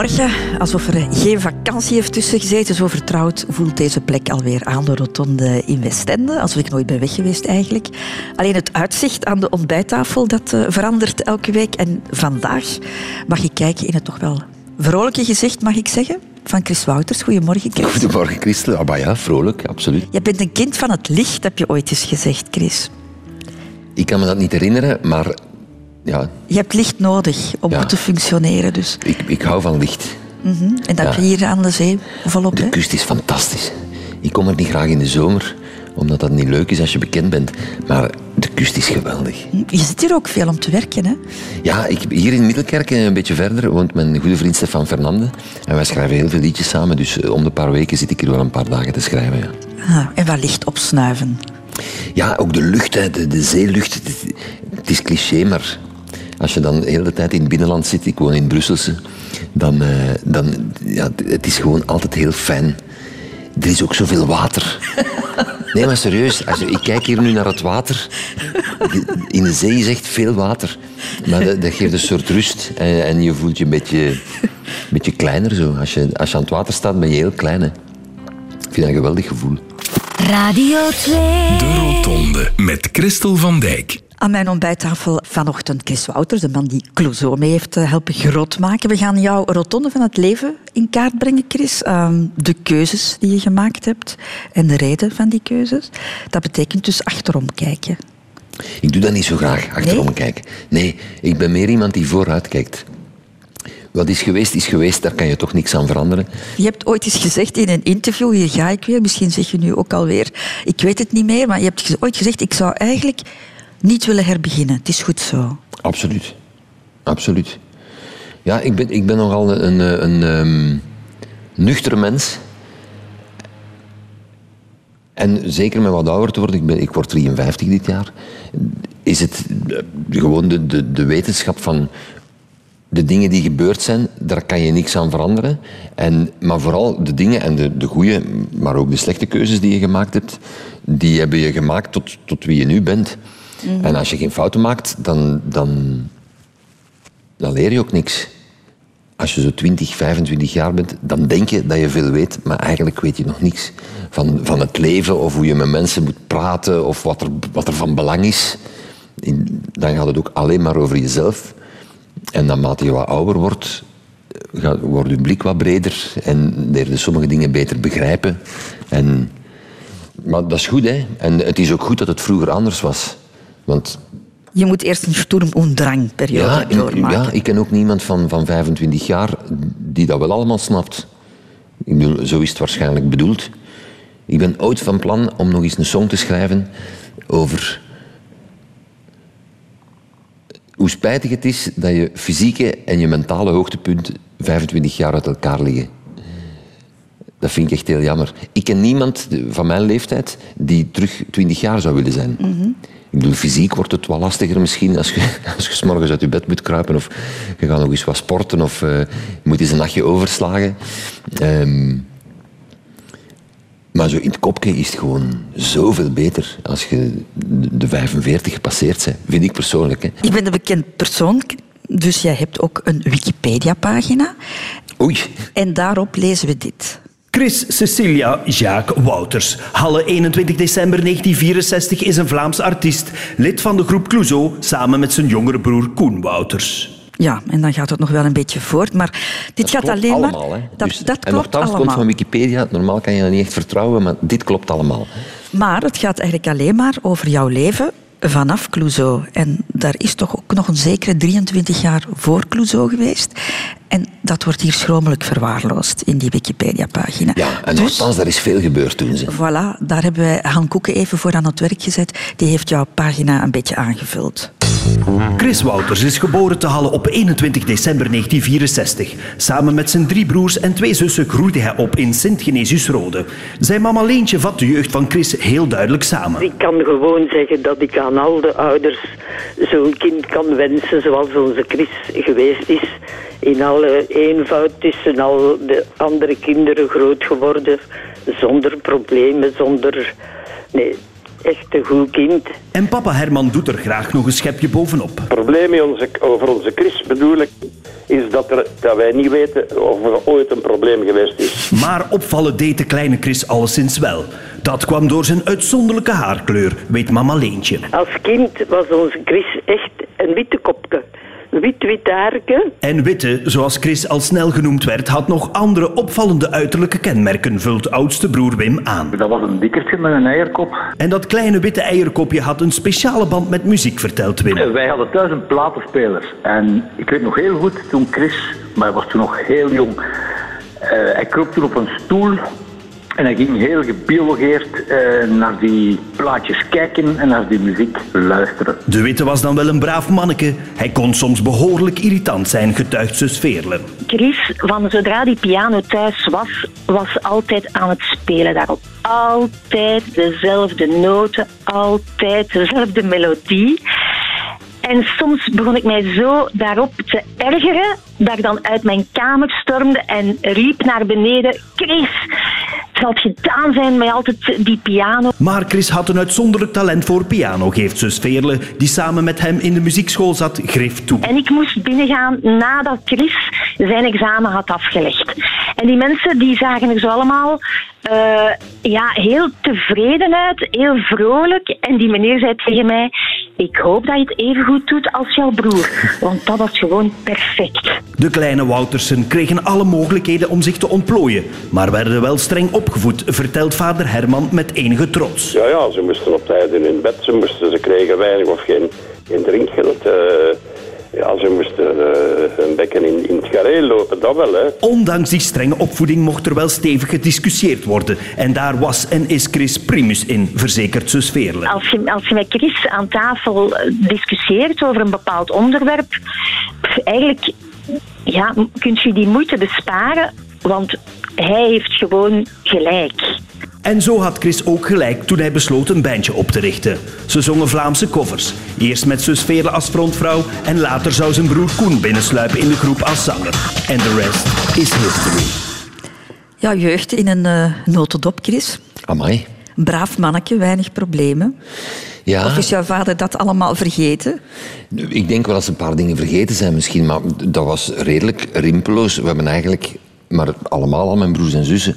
Goedemorgen. Alsof er geen vakantie heeft tussen gezeten, zo vertrouwd voelt deze plek alweer aan de rotonde in Westende. Alsof ik nooit ben weg geweest eigenlijk. Alleen het uitzicht aan de ontbijttafel, dat uh, verandert elke week. En vandaag mag je kijken in het toch wel vrolijke gezicht, mag ik zeggen, van Chris Wouters. Goedemorgen, Chris. Goedemorgen, Christel. Ah, ja, vrolijk, absoluut. Je bent een kind van het licht, heb je ooit eens gezegd, Chris. Ik kan me dat niet herinneren, maar ja. Je hebt licht nodig om te functioneren. Dus. Ik, ik hou van licht. Mhm. En dat ja. hier aan de zee volop. De kust is fantastisch. Ik kom er niet graag in de zomer, omdat dat niet leuk is als je bekend bent. Maar de kust is geweldig. Mhm. Je zit hier ook veel om te werken, hè? Ja, ik, hier in Middelkerk, een beetje verder, woont mijn goede vriend Stefan Fernande. En wij schrijven heel veel liedjes samen, dus eh, om de paar weken zit ik hier wel een paar dagen te schrijven. Ja. Ah, en wat licht opsnuiven? Ja, ook de lucht, de, de zeelucht. Het is cliché, maar als je dan de hele tijd in het binnenland zit, ik woon in Brusselse, dan, uh, dan ja, het is gewoon altijd heel fijn. Er is ook zoveel water. Nee, maar serieus, als je, ik kijk hier nu naar het water. In de zee is echt veel water. Maar dat, dat geeft een soort rust en, en, je voelt je een beetje, een beetje kleiner zo. Als je, als je aan het water staat, ben je heel klein. Hè. Ik vind dat een geweldig gevoel. Radio 2. De Rotonde met Christel van Dijk. Aan mijn ontbijttafel vanochtend Chris Wouters, de man die Clouseau mee heeft eh, helpen groot maken. We gaan jouw rotonde van het leven in kaart brengen, Chris. Ehm, de keuzes die je gemaakt hebt en de reden van die keuzes. Dat betekent dus achterom kijken. Ik doe dat niet zo graag, achterom nee? kijken. Nee, ik ben meer iemand die vooruit kijkt. Wat is geweest, is geweest. Daar kan je toch niks aan veranderen. Je hebt ooit eens gezegd in een interview, hier ga ik weer, misschien zeg je nu ook alweer, ik weet het niet meer, maar je hebt ooit gezegd, ik zou eigenlijk niet willen herbeginnen. Het is goed zo. Absoluut. Absoluut. Ja, ik ben, ik ben nogal een, een, een um, nuchtere mens. En zeker met wat ouder te worden, ik, ben, ik word 53 dit jaar, is het eh, gewoon de, de, de wetenschap van de dingen die gebeurd zijn, daar kan je niks aan veranderen. En, maar vooral de dingen en de, de goede, maar ook de slechte keuzes die je gemaakt hebt, die hebben je gemaakt tot, tot wie je nu bent. Mhm. En als je geen fouten maakt, dan, dan, dan leer je ook niks. Als je zo 20, 25 jaar bent, dan denk je dat je veel weet, maar eigenlijk weet je nog niks van, van het leven of hoe je met mensen moet praten of wat er, wat er van belang is. Dan gaat het ook alleen maar over jezelf. En naarmate je wat ouder wordt, gaat, wordt je blik wat breder en leer je sommige dingen beter begrijpen. En, maar dat is goed, hè. En het is ook goed dat het vroeger anders was. Want je moet eerst een sturm- en drangperiode ja, doormaken. Ja, ik ken ook niemand van, van 25 jaar die dat wel allemaal snapt. Ik bedoel, zo is het waarschijnlijk bedoeld. Ik ben ooit van plan om nog eens een song te schrijven over hoe spijtig het is dat je fysieke en je mentale hoogtepunt 25 jaar uit elkaar liggen. Dat vind ik echt heel jammer. Ik ken niemand van mijn leeftijd die terug 20 jaar zou willen zijn. Mm ik bedoel, fysiek wordt het wel lastiger misschien als je, als je s morgens uit je bed moet kruipen of je gaat nog eens wat sporten of uh, je moet eens een nachtje overslagen. Um, maar zo in het kopje is het gewoon zoveel beter als je de 45 gepasseerd bent, vind ik persoonlijk. Hè. Ik ben een bekend persoon, dus jij hebt ook een Wikipedia-pagina. Oei. En daarop lezen we dit. Chris Cecilia Jacques Wouters. Halle 21 december 1964 is een Vlaams artiest, lid van de groep Clouseau, samen met zijn jongere broer Koen Wouters. Ja, en dan gaat het nog wel een beetje voort. Maar dit dat gaat alleen allemaal, maar. Hè? Dat, dus, dat en klopt allemaal. komt van Wikipedia. Normaal kan je dat niet echt vertrouwen, maar dit klopt allemaal. Maar het gaat eigenlijk alleen maar over jouw leven vanaf Clouseau. En daar is toch ook nog een zekere 23 jaar voor Clouseau geweest. En dat wordt hier schromelijk verwaarloosd in die Wikipedia-pagina. Ja, en dus, nogthans, er is veel gebeurd toen. Ze. Voilà, daar hebben wij Han Koeken even voor aan het werk gezet. Die heeft jouw pagina een beetje aangevuld. Chris Wouters is geboren te Halle op 21 december 1964. Samen met zijn drie broers en twee zussen groeide hij op in Sint-Genesius-Rode. Zijn mama Leentje vat de jeugd van Chris heel duidelijk samen. Ik kan gewoon zeggen dat ik aan al de ouders zo'n kind kan wensen zoals onze Chris geweest is. In alle eenvoud tussen al de andere kinderen groot geworden. Zonder problemen, zonder... Nee, echt een goed kind. En papa Herman doet er graag nog een schepje bovenop. Het probleem onze, over onze Chris bedoel ik, is dat, er, dat wij niet weten of er ooit een probleem geweest is. Maar opvallen deed de kleine Chris alleszins wel. Dat kwam door zijn uitzonderlijke haarkleur, weet mama Leentje. Als kind was onze Chris echt een witte kopje. Wit-wit haarke. En Witte, zoals Chris al snel genoemd werd, had nog andere opvallende uiterlijke kenmerken, vult oudste broer Wim aan. Dat was een dikkertje met een eierkop. En dat kleine witte eierkopje had een speciale band met muziek, vertelt Wim. Wij hadden thuis een platenspeler. En ik weet nog heel goed, toen Chris, maar hij was toen nog heel jong, eh, hij kroop toen op een stoel en hij ging heel gebiologeerd eh, naar die plaatjes kijken en naar die muziek luisteren. De Witte was dan wel een braaf manneke. Hij kon soms behoorlijk irritant zijn, getuigt zus Veerle. Chris, van zodra die piano thuis was, was altijd aan het spelen daarop. Altijd dezelfde noten, altijd dezelfde melodie. En soms begon ik mij zo daarop te ergeren dat ik dan uit mijn kamer stormde en riep naar beneden: Chris, zal gedaan zijn met altijd die piano. Maar Chris had een uitzonderlijk talent voor piano, geeft zus Veerle, die samen met hem in de muziekschool zat, grif toe. En ik moest binnengaan nadat Chris zijn examen had afgelegd. En die mensen die zagen er zo allemaal eh, ja, heel tevreden uit, heel vrolijk. En die meneer zei tegen mij, ik hoop dat je het even goed doet als jouw broer. Want dat was gewoon perfect. De kleine Woutersen kregen alle mogelijkheden om zich te ontplooien, maar werden wel streng opgevoed, vertelt vader Herman met enige trots. Ja, ja, ze moesten op tijd in hun bed, ze, moesten, ze kregen weinig of geen, geen drinkgeld. eh. ja, ze moesten eh, hun bekken in, in het gareel lopen, dat wel, hè. Ondanks die strenge opvoeding mocht er wel stevig gediscussieerd worden. En daar was en is Chris primus in, verzekert zus Veerle. Als je, als je met Chris aan tafel eh, discussieert over een bepaald onderwerp, pff, eigenlijk ja, kun je die moeite besparen, want hij heeft gewoon gelijk. En zo had Chris ook gelijk toen hij besloot een bandje op te richten. Ze zongen Vlaamse covers. Eerst met zus Veerle als frontvrouw en later zou zijn broer Koen binnensluipen in de groep als zanger. En de rest is history. Ja, jeugd in een eh notendop, Chris. Amai. Braaf manneke, weinig problemen. Ja. Of is jouw vader dat allemaal vergeten? Ik denk wel dat ze een paar dingen vergeten zijn misschien, maar dat was redelijk rimpeloos. We hebben eigenlijk, maar allemaal al mijn broers en zussen,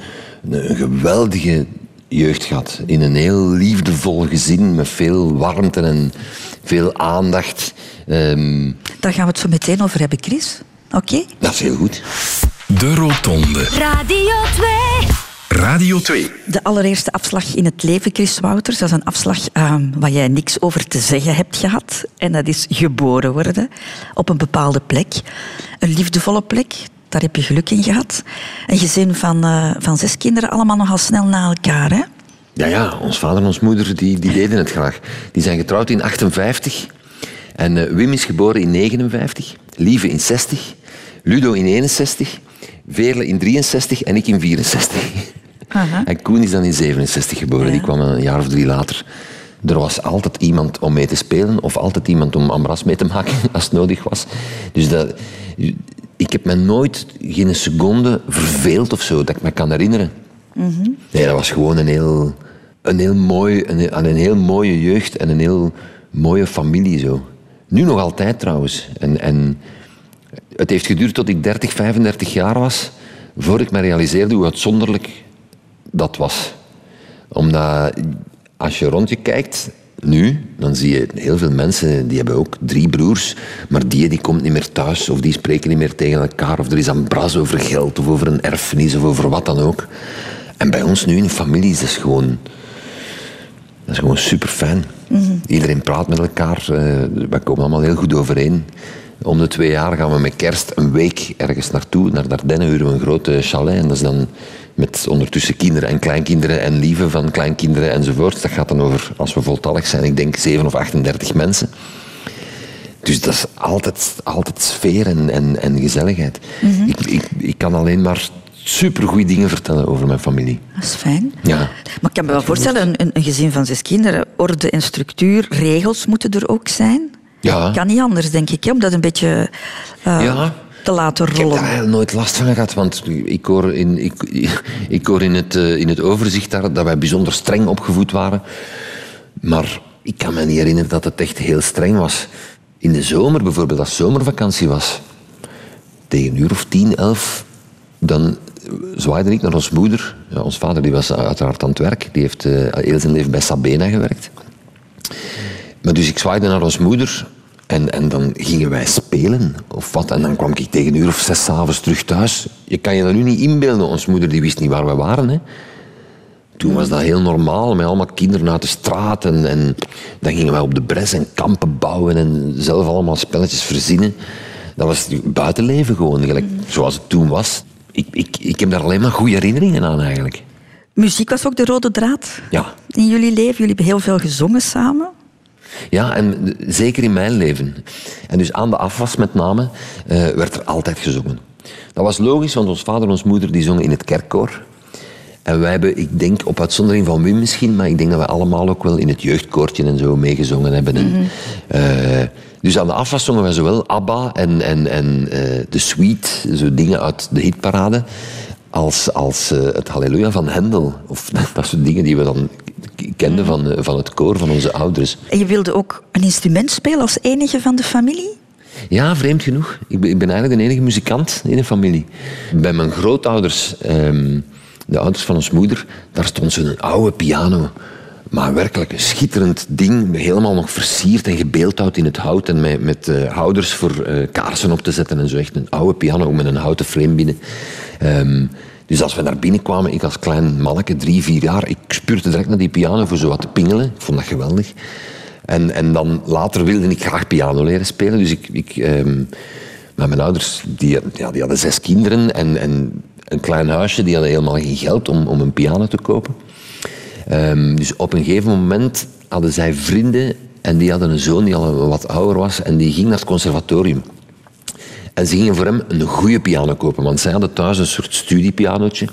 een geweldige jeugd gehad. In een heel liefdevol gezin met veel warmte en veel aandacht. Ehm, Daar gaan we het zo meteen over hebben, Chris. Oké? dat is heel goed. De Rotonde. Radio 2. Radio 2. De allereerste afslag in het leven, Chris Wouters, dat is een afslag ehm, waar jij niks over te zeggen hebt gehad. En dat is geboren worden op een bepaalde plek. Een liefdevolle plek, daar heb je geluk in gehad. Een gezin van, eh, van zes kinderen, allemaal nogal snel na elkaar. Hè? Ja, ja, ons vader en ons moeder die, die deden het graag. Die zijn getrouwd in 58. En eh, Wim is geboren in 59. Lieve in 60. Ludo in 61. Veerle in 63 en ik in 64. En Koen is dan in 67 geboren. Die kwam een jaar of drie later. Er was altijd iemand om mee te spelen of altijd iemand om ambras mee te maken als het nodig was. Dus dat, ik heb me nooit geen seconde verveeld of zo, dat ik me kan herinneren. Nee, dat was gewoon een heel, een heel, mooi, een, een heel mooie jeugd en een heel mooie familie zo. Nu nog altijd trouwens. En, en het heeft geduurd tot ik 30, 35 jaar was, voor ik me realiseerde hoe uitzonderlijk dat was. Omdat als je rond je kijkt, nu, dan zie je heel veel mensen, die hebben ook drie broers, maar die, die komt niet meer thuis, of die spreken niet meer tegen elkaar, of er is een bras over geld, of over een erfenis, of over wat dan ook. En bij ons nu in de familie is dat gewoon... Dat is gewoon super fijn. Iedereen praat met elkaar. eh, we komen allemaal heel goed overeen. Om de twee jaar gaan we met kerst een week ergens naartoe. Naar Dardenne huren we een grote chalet. En dat is dan met ondertussen kinderen en kleinkinderen en lieven van kleinkinderen enzovoort. Dat gaat dan over, als we voltallig zijn, ik denk 7 of 38 mensen. Dus dat is altijd, altijd sfeer en, en, en gezelligheid. ik, ik, ik kan alleen maar supergoeie dingen vertellen over mijn familie. Dat is fijn. Ja. Maar ik kan me wel voorstellen, een, een- gezin van zes kinderen, orde en structuur, regels moeten er ook zijn. Ja. Kan niet anders, denk ik, hè, om dat een beetje eh, Ja. Te laten Ik heb daar rollen. nooit last van gehad, want ik hoor in, ik, ik hoor in, het, eh, in het overzicht daar dat wij bijzonder streng opgevoed waren. Maar ik kan me niet herinneren dat het echt heel streng was. In de zomer bijvoorbeeld, als zomervakantie was. tegen een uur of tien, elf, dan zwaaide ik naar ons moeder. Ja, ons vader die was uiteraard aan het werk. Die heeft uh, heel zijn leven bij Sabena gewerkt. Maar dus ik zwaaide naar ons moeder en, en dan gingen wij spelen of wat. En dan kwam ik tegen een uur of zes avonds terug thuis. Je kan je dat nu niet inbeelden. Ons moeder die wist niet waar we waren. Hè. Toen was dat heel normaal, met allemaal kinderen uit de straat. En, en dan gingen wij op de bres en kampen bouwen en zelf allemaal spelletjes verzinnen. Dat was het buitenleven gewoon, gelijk, zoals het toen was. Ik, ik, ik heb daar alleen maar goede herinneringen aan eigenlijk. Muziek was ook de rode draad Ja. in jullie leven. Jullie hebben heel veel gezongen samen. Ja, en zeker in mijn leven. En dus aan de afwas met name eh, werd er altijd gezongen. Dat was logisch, want ons vader en ons moeder die zongen in het kerkkoor. En wij hebben, ik denk op uitzondering van Wim misschien, maar ik denk dat we allemaal ook wel in het jeugdkoortje en zo meegezongen hebben. En, eh, dus aan de afwas zongen wij zowel ABBA en, en, en eh, The Sweet, zo dingen uit de hitparade, als, als het Halleluja van Hendel. Of dat soort dingen die we dan k- kenden van, eh, van het koor van onze ouders. En je wilde ook een instrument spelen als enige van de familie? Ja, vreemd genoeg. Ik ben, ik ben eigenlijk de enige muzikant in de familie. Bij mijn grootouders, ehm, de ouders van ons moeder, daar stond zo'n oude piano. Maar werkelijk een schitterend ding, helemaal nog versierd en gebeeldhouwd in het hout en met, met eh, houders voor eh, kaarsen op te zetten en zo. Echt een oude piano, met een houten frame binnen. Ehm, dus als we daar binnenkwamen, ik als klein manneke, drie, vier jaar, ik speurde direct naar die piano voor zo wat te pingelen. Ik vond dat geweldig. En, en dan later wilde ik graag piano leren spelen. Dus ik, ik, ehm, mijn ouders die, ja, die hadden zes kinderen en, en een klein huisje. Die hadden helemaal geen geld om, om een piano te kopen. Ehm, dus op een gegeven moment hadden zij vrienden en die hadden een zoon die al wat ouder was en die ging naar het conservatorium. En ze gingen voor hem een goede piano kopen, want zij hadden thuis een soort studiepianootje.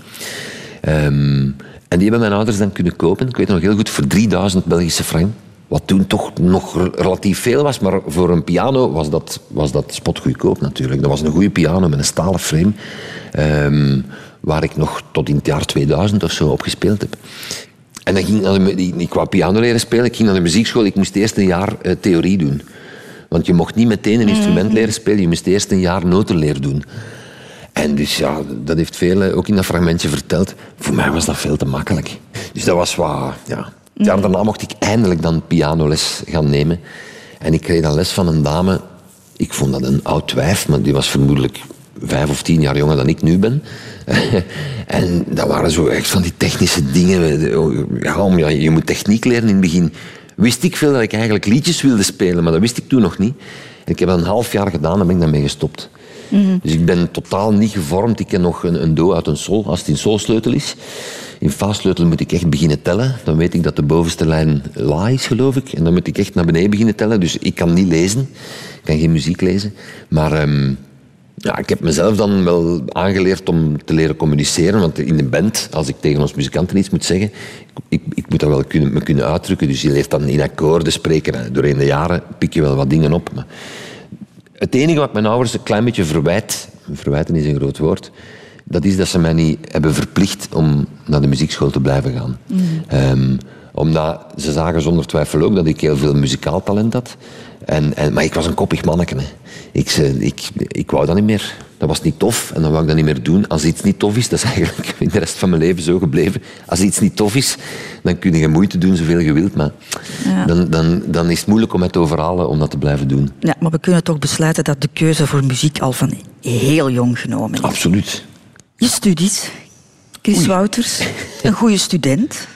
Ehm, en die hebben mijn ouders dan kunnen kopen, ik weet nog heel goed, voor 3000 Belgische frank. Wat toen toch nog re- relatief veel was, maar voor een piano was dat, was dat spotgoedkoop natuurlijk. Dat was een goede piano met een stalen frame, ehm, waar ik nog tot in het jaar 2000 of zo op gespeeld heb. En dan ging ik, naar de, ik, piano leren spelen, ik ging naar de muziekschool, ik moest eerst een jaar eh, theorie doen. Want je mocht niet meteen een instrument leren spelen, je moest eerst een jaar notenleer doen. En dus ja, dat heeft velen ook in dat fragmentje verteld. Voor mij was dat veel te makkelijk. Dus dat was wat, ja. Het jaar daarna mocht ik eindelijk dan pianoles gaan nemen. En ik kreeg dan les van een dame. Ik vond dat een oud wijf, maar die was vermoedelijk vijf of tien jaar jonger dan ik nu ben. en dat waren zo echt van die technische dingen. Ja, om, ja, je moet techniek leren in het begin. Wist ik veel dat ik eigenlijk liedjes wilde spelen, maar dat wist ik toen nog niet. En ik heb dat een half jaar gedaan en ben ik daarmee gestopt. Dus ik ben totaal niet gevormd. Ik ken nog een, een do uit een sol, als het in solsleutel is. In fa-sleutel moet ik echt beginnen tellen. Dan weet ik dat de bovenste lijn la is, geloof ik. En dan moet ik echt naar beneden beginnen tellen. Dus ik kan niet lezen. Ik kan geen muziek lezen. Maar ehm, ja, ik heb mezelf dan wel aangeleerd om te leren communiceren. Want in de band, als ik tegen ons muzikanten iets moet zeggen, ik, ik moet dat wel kunnen, me kunnen uitdrukken. Dus je leert dan in akkoorden spreken. Doorheen de jaren pik je wel wat dingen op. Maar het enige wat mijn ouders een klein beetje verwijt, verwijten is een groot woord, dat is dat ze mij niet hebben verplicht om naar de muziekschool te blijven gaan. Ehm, omdat ze zagen zonder twijfel ook dat ik heel veel muzikaal talent had. En, en, maar ik was een koppig manneke. Hè. Ik, ik, ik wou dat niet meer. Dat was niet tof en dan wou ik dat niet meer doen. Als iets niet tof is, dat is eigenlijk in de rest van mijn leven zo gebleven. Als iets niet tof is, dan kun je moeite doen zoveel je wilt. Maar Ja. dan, dan, dan is het moeilijk om het te overhalen om dat te blijven doen. Ja, maar we kunnen toch besluiten dat de keuze voor muziek al van heel jong genomen is. Absoluut. Je studies, Chris Wouters, een goede student,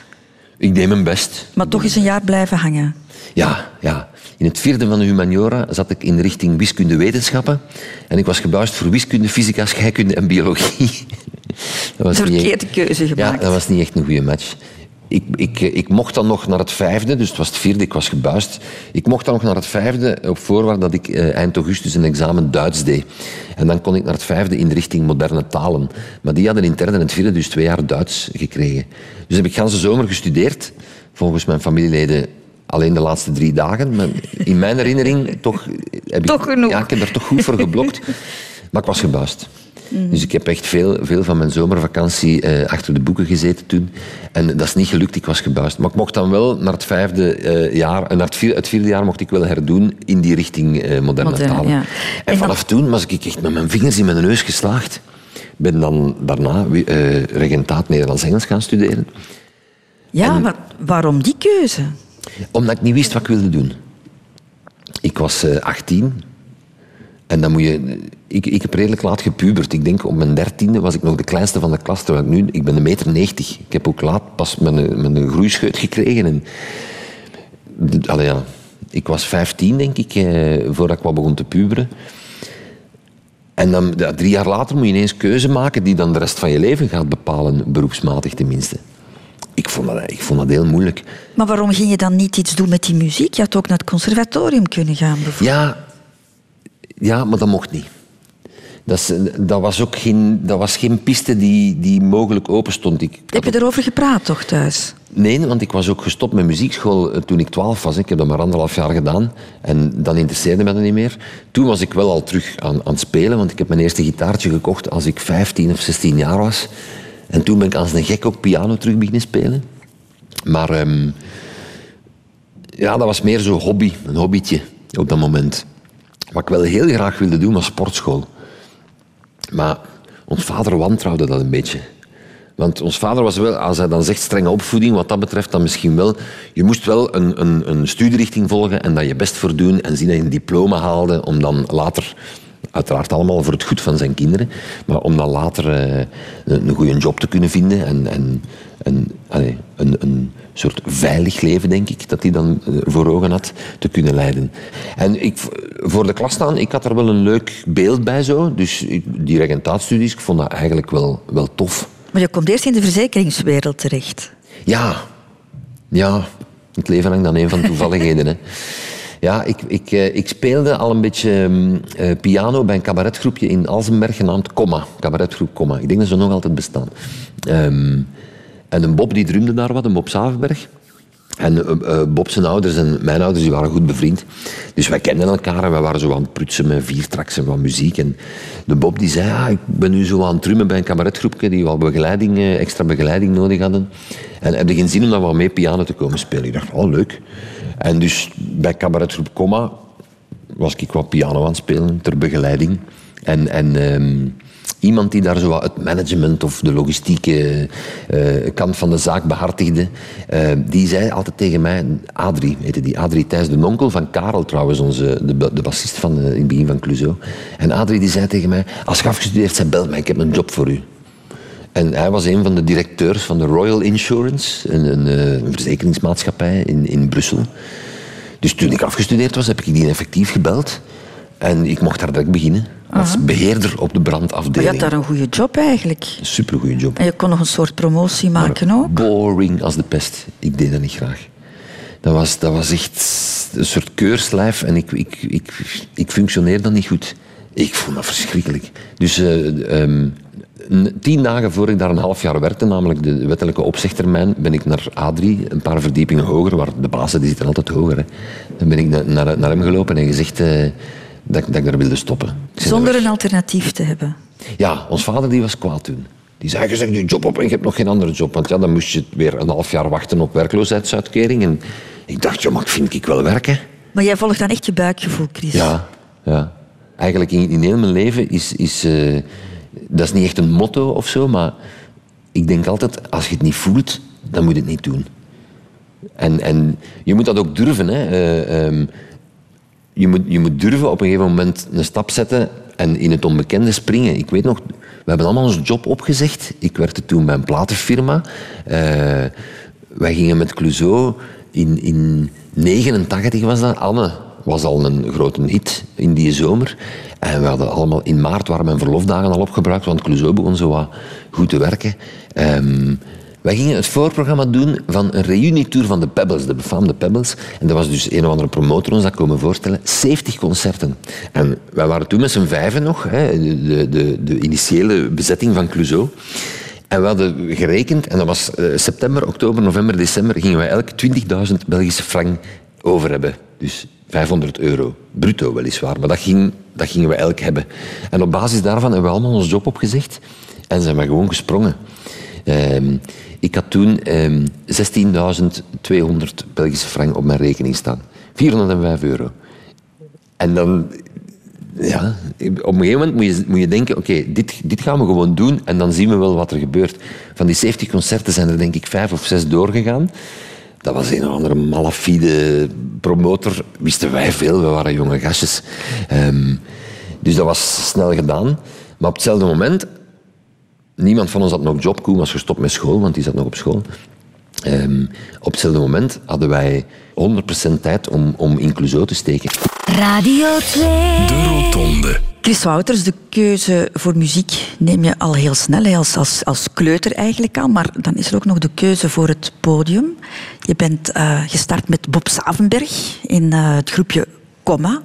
Ik deed mijn best. maar toch eens een jaar blijven hangen. Ja, ja. In het vierde van de humaniora zat ik in de richting wiskunde-wetenschappen. En ik was gebuist voor wiskunde, fysica, scheikunde en biologie. Dat was De niet echt- verkeerde keuze Ja, gemaakt. dat was niet echt een goede match. Ik, ik, ik mocht dan nog naar het vijfde, dus het was het vierde, ik was gebuist. Ik mocht dan nog naar het vijfde op voorwaarde dat ik eh, eind augustus een examen Duits deed. En dan kon ik naar het vijfde in de richting moderne talen. Maar die hadden in het derde en het vierde dus twee jaar Duits gekregen. Dus heb ik ganse zomer gestudeerd. Volgens mijn familieleden alleen de laatste drie dagen. Maar in mijn herinnering toch... Heb ik, genoeg. Ja, ik heb daar toch goed voor geblokt. Maar ik was gebuist. Dus ik heb echt veel, veel van mijn zomervakantie eh, achter de boeken gezeten toen. En dat is niet gelukt, ik was gebuist. Maar ik mocht dan wel naar het vijfde eh, jaar, en naar het vierde, het vierde jaar mocht ik wel herdoen in die richting eh, moderne, Moderne, talen. ja. En, En vanaf toen was ik echt met mijn vingers in mijn neus geslaagd. Ben dan daarna eh regentaat Nederlands-Engels gaan studeren. Ja, maar waarom die keuze? Omdat ik niet wist wat ik wilde doen. Ik was eh 18. En dan moet je... Ik, ik heb redelijk laat gepubert. Ik denk op mijn dertiende was ik nog de kleinste van de klas. Terwijl ik nu... Ik ben een meter negentig. Ik heb ook laat pas mijn, mijn groeischeut gekregen. En, allee, ja. Ik was 15, denk ik, eh, voordat ik wat begon te puberen. En dan, ja, drie jaar later moet je ineens keuze maken die dan de rest van je leven gaat bepalen, beroepsmatig tenminste. Ik vond dat, ik vond dat heel moeilijk. Maar waarom ging je dan niet iets doen met die muziek? Je had ook naar het conservatorium kunnen gaan, bijvoorbeeld. Ja, ja maar dat mocht niet. Dat, is, dat was ook geen, dat was geen piste die, die mogelijk open stond. Ik, Heb je erover gepraat toch thuis? Nee, want ik was ook gestopt met muziekschool eh, toen ik twaalf was. Ik heb dat maar anderhalf jaar gedaan. En dan interesseerde me dat niet meer. Toen was ik wel al terug aan, aan het spelen, want ik heb mijn eerste gitaartje gekocht als ik 15 of 16 jaar was. En toen ben ik als een gek ook piano terug beginnen spelen. Maar ehm, ja, dat was meer zo'n hobby, een hobbytje op dat moment. Wat ik wel heel graag wilde doen was sportschool. Maar ons vader wantrouwde dat een beetje. Want ons vader was wel, als hij dan zegt strenge opvoeding, wat dat betreft, dan misschien wel. Je moest wel een, een, een studierichting volgen en daar je best voor doen en zien dat je een diploma haalde om dan later, uiteraard allemaal voor het goed van zijn kinderen, maar om dan later eh, een, een goede job te kunnen vinden en, en, en allee, een, een soort veilig leven, denk ik, dat hij dan eh, voor ogen had, te kunnen leiden. En ik, voor de klas staan, ik had er wel een leuk beeld bij zo. Dus die regentaatstudies, ik vond dat eigenlijk wel, wel tof. Maar je komt eerst in de verzekeringswereld terecht. Ja, ja. Het leven hangt aan een van de toevalligheden. hè. Ja, ik, ik, eh, ik speelde al een beetje mm, eh, piano bij een cabaretgroepje in Alzenberg genaamd Comma. Cabaretgroep Comma. Ik denk dat ze nog altijd bestaan. Ehm, en een Bob die drumde daar wat, een Bob Savenberg. En eh, Bob zijn ouders en mijn ouders die waren goed bevriend. Dus wij kenden elkaar en wij waren zo aan het prutsen met vier en wat muziek. En de Bob die zei, ja, ik ben nu zo aan het drummen bij een cabaretgroepje die wel begeleiding, extra begeleiding nodig hadden. En heb je geen zin om dan wat mee piano te komen spelen? Ik dacht, oh leuk. En dus bij cabaretgroep Comma was ik wat piano aan het spelen ter begeleiding. En, en ehm, iemand die daar zo wat het management of de logistieke eh, kant van de zaak behartigde, eh, die zei altijd tegen mij, Adrie, heette die, Adrie Thijs, de onkel van Karel trouwens, onze, de, de bassist van, eh, in het begin van Clouseau. En Adrie die zei tegen mij, als je afgestudeerd bent, bel mij, ik heb een job voor u. En hij was een van de directeurs van de Royal Insurance, een, een, eh, een verzekeringsmaatschappij in, in Brussel. Dus toen ik afgestudeerd was, heb ik die effectief gebeld. En ik mocht daar direct beginnen. Als beheerder op de Maar je brandafdeling. had daar een goede job eigenlijk. Een supergoeie job. En je kon nog een soort promotie maken ook. Boring als de pest. Ik deed dat niet graag. Dat was, dat was echt een soort keurslijf en ik, ik, ik, ik functioneerde niet goed. Ik vond dat verschrikkelijk. Dus n- tien dagen voor ik daar een half jaar werkte, namelijk de wettelijke opzegtermijn, ben ik naar A3, een paar verdiepingen hoger, waar de bazen die zitten altijd hoger. Hè. Dan ben ik na- naar, naar hem gelopen en gezegd eh, dat, ik- dat ik daar wilde stoppen. Zonder een alternatief te hebben. ja, ons vader die was kwaad toen. Die zei, je zegt je job op en je hebt nog geen andere job. Want ja, dan moest je weer een half jaar wachten op werkloosheidsuitkering. En ik dacht, ja, maar ik vind ik wel werken. Maar jij volgt dan echt je buikgevoel, Chris. Ja, ja. Eigenlijk in, in heel mijn leven is... is eh, dat is niet echt een motto of zo, maar ik denk altijd, als je het niet voelt, dan moet je het niet doen. En, en je moet dat ook durven. Hè. Eh, ehm, je, moet, je moet durven op een gegeven moment een stap zetten en in het onbekende springen. Ik weet nog, we hebben allemaal onze job opgezegd. Ik werkte toen bij een platenfirma. Eh, wij gingen met Clouseau in, in 89 was dat. Anne was al een grote hit in die zomer. En we hadden allemaal in maart waren mijn verlofdagen al opgebruikt, want Clouseau begon zo wat goed te werken. Ehm, wij gingen het voorprogramma doen van een reunietour van de Pebbles, de befaamde Pebbles. En dat was dus een of andere promotor ons dat komen voorstellen. 70 concerten. En wij waren toen met z'n vijven nog, hè, de, de, de initiële bezetting van Clouseau. En we hadden gerekend, en dat was eh, september, oktober, november, december, gingen wij elk 20.000 Belgische frank over hebben. Dus 500 euro. Bruto weliswaar. Maar dat ging dat gingen we elk hebben. En op basis daarvan hebben we allemaal ons job opgezegd en zijn we gewoon gesprongen. Ehm, ik had toen ehm, 16.200 Belgische frank op mijn rekening staan. 405 euro. En dan, ja, op een gegeven moment moet je, moet je denken, oké, dit, dit gaan we gewoon doen en dan zien we wel wat er gebeurt. Van die 70 concerten zijn er denk ik vijf of zes doorgegaan. Dat was een of andere malafide promotor. Wisten wij veel, we waren jonge gastjes. Ehm, dus dat was snel gedaan. Maar op hetzelfde moment, niemand van ons had nog job. Koen was gestopt met school, want die zat nog op school. Ehm, op hetzelfde moment hadden wij 100% tijd om, om in Clouseau te steken. Radio 2. De Rotonde. Chris Wouters, de keuze voor muziek neem je al heel snel, als, als, als kleuter eigenlijk al. Maar dan is er ook nog de keuze voor het podium. Je bent eh, gestart met Bob Savenberg in eh, het groepje Comma.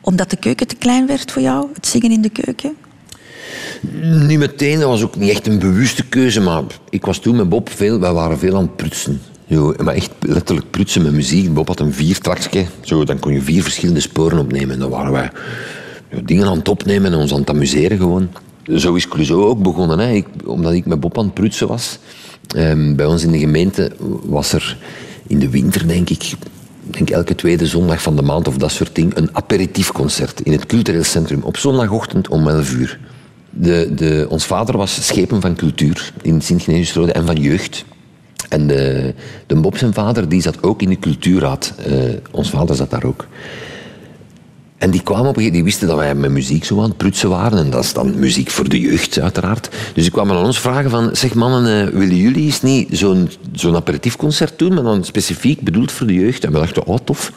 Omdat de keuken te klein werd voor jou, het zingen in de keuken? Niet meteen, dat was ook niet echt een bewuste keuze, maar ik was toen met Bob veel, wij waren veel aan het prutsen. Maar echt letterlijk prutsen met muziek. Bob had een viertrakje, zo, dan kon je vier verschillende sporen opnemen. En waren wij dingen aan het opnemen en ons aan het amuseren gewoon. Zo is Clouseau ook begonnen, hè. Ik, omdat ik met Bob aan het prutsen was. Ehm, bij ons in de gemeente was er in de winter, denk ik, denk elke tweede zondag van de maand of dat soort dingen, een aperitiefconcert in het cultureel centrum op zondagochtend om 11 uur. De, de, ons vader was schepen van cultuur in Sint-Genesiusrode en van jeugd. En de, de Bob zijn vader die zat ook in de cultuurraad. Eh, ons vader zat daar ook. En die kwamen op een gegeven die wisten dat wij met muziek zo aan het prutsen waren. En dat is dan muziek voor de jeugd, uiteraard. Dus die kwamen aan ons vragen van... Zeg mannen, eh, willen jullie eens niet zo'n zo'n aperitiefconcert doen, maar dan specifiek bedoeld voor de jeugd? En we dachten, oh tof.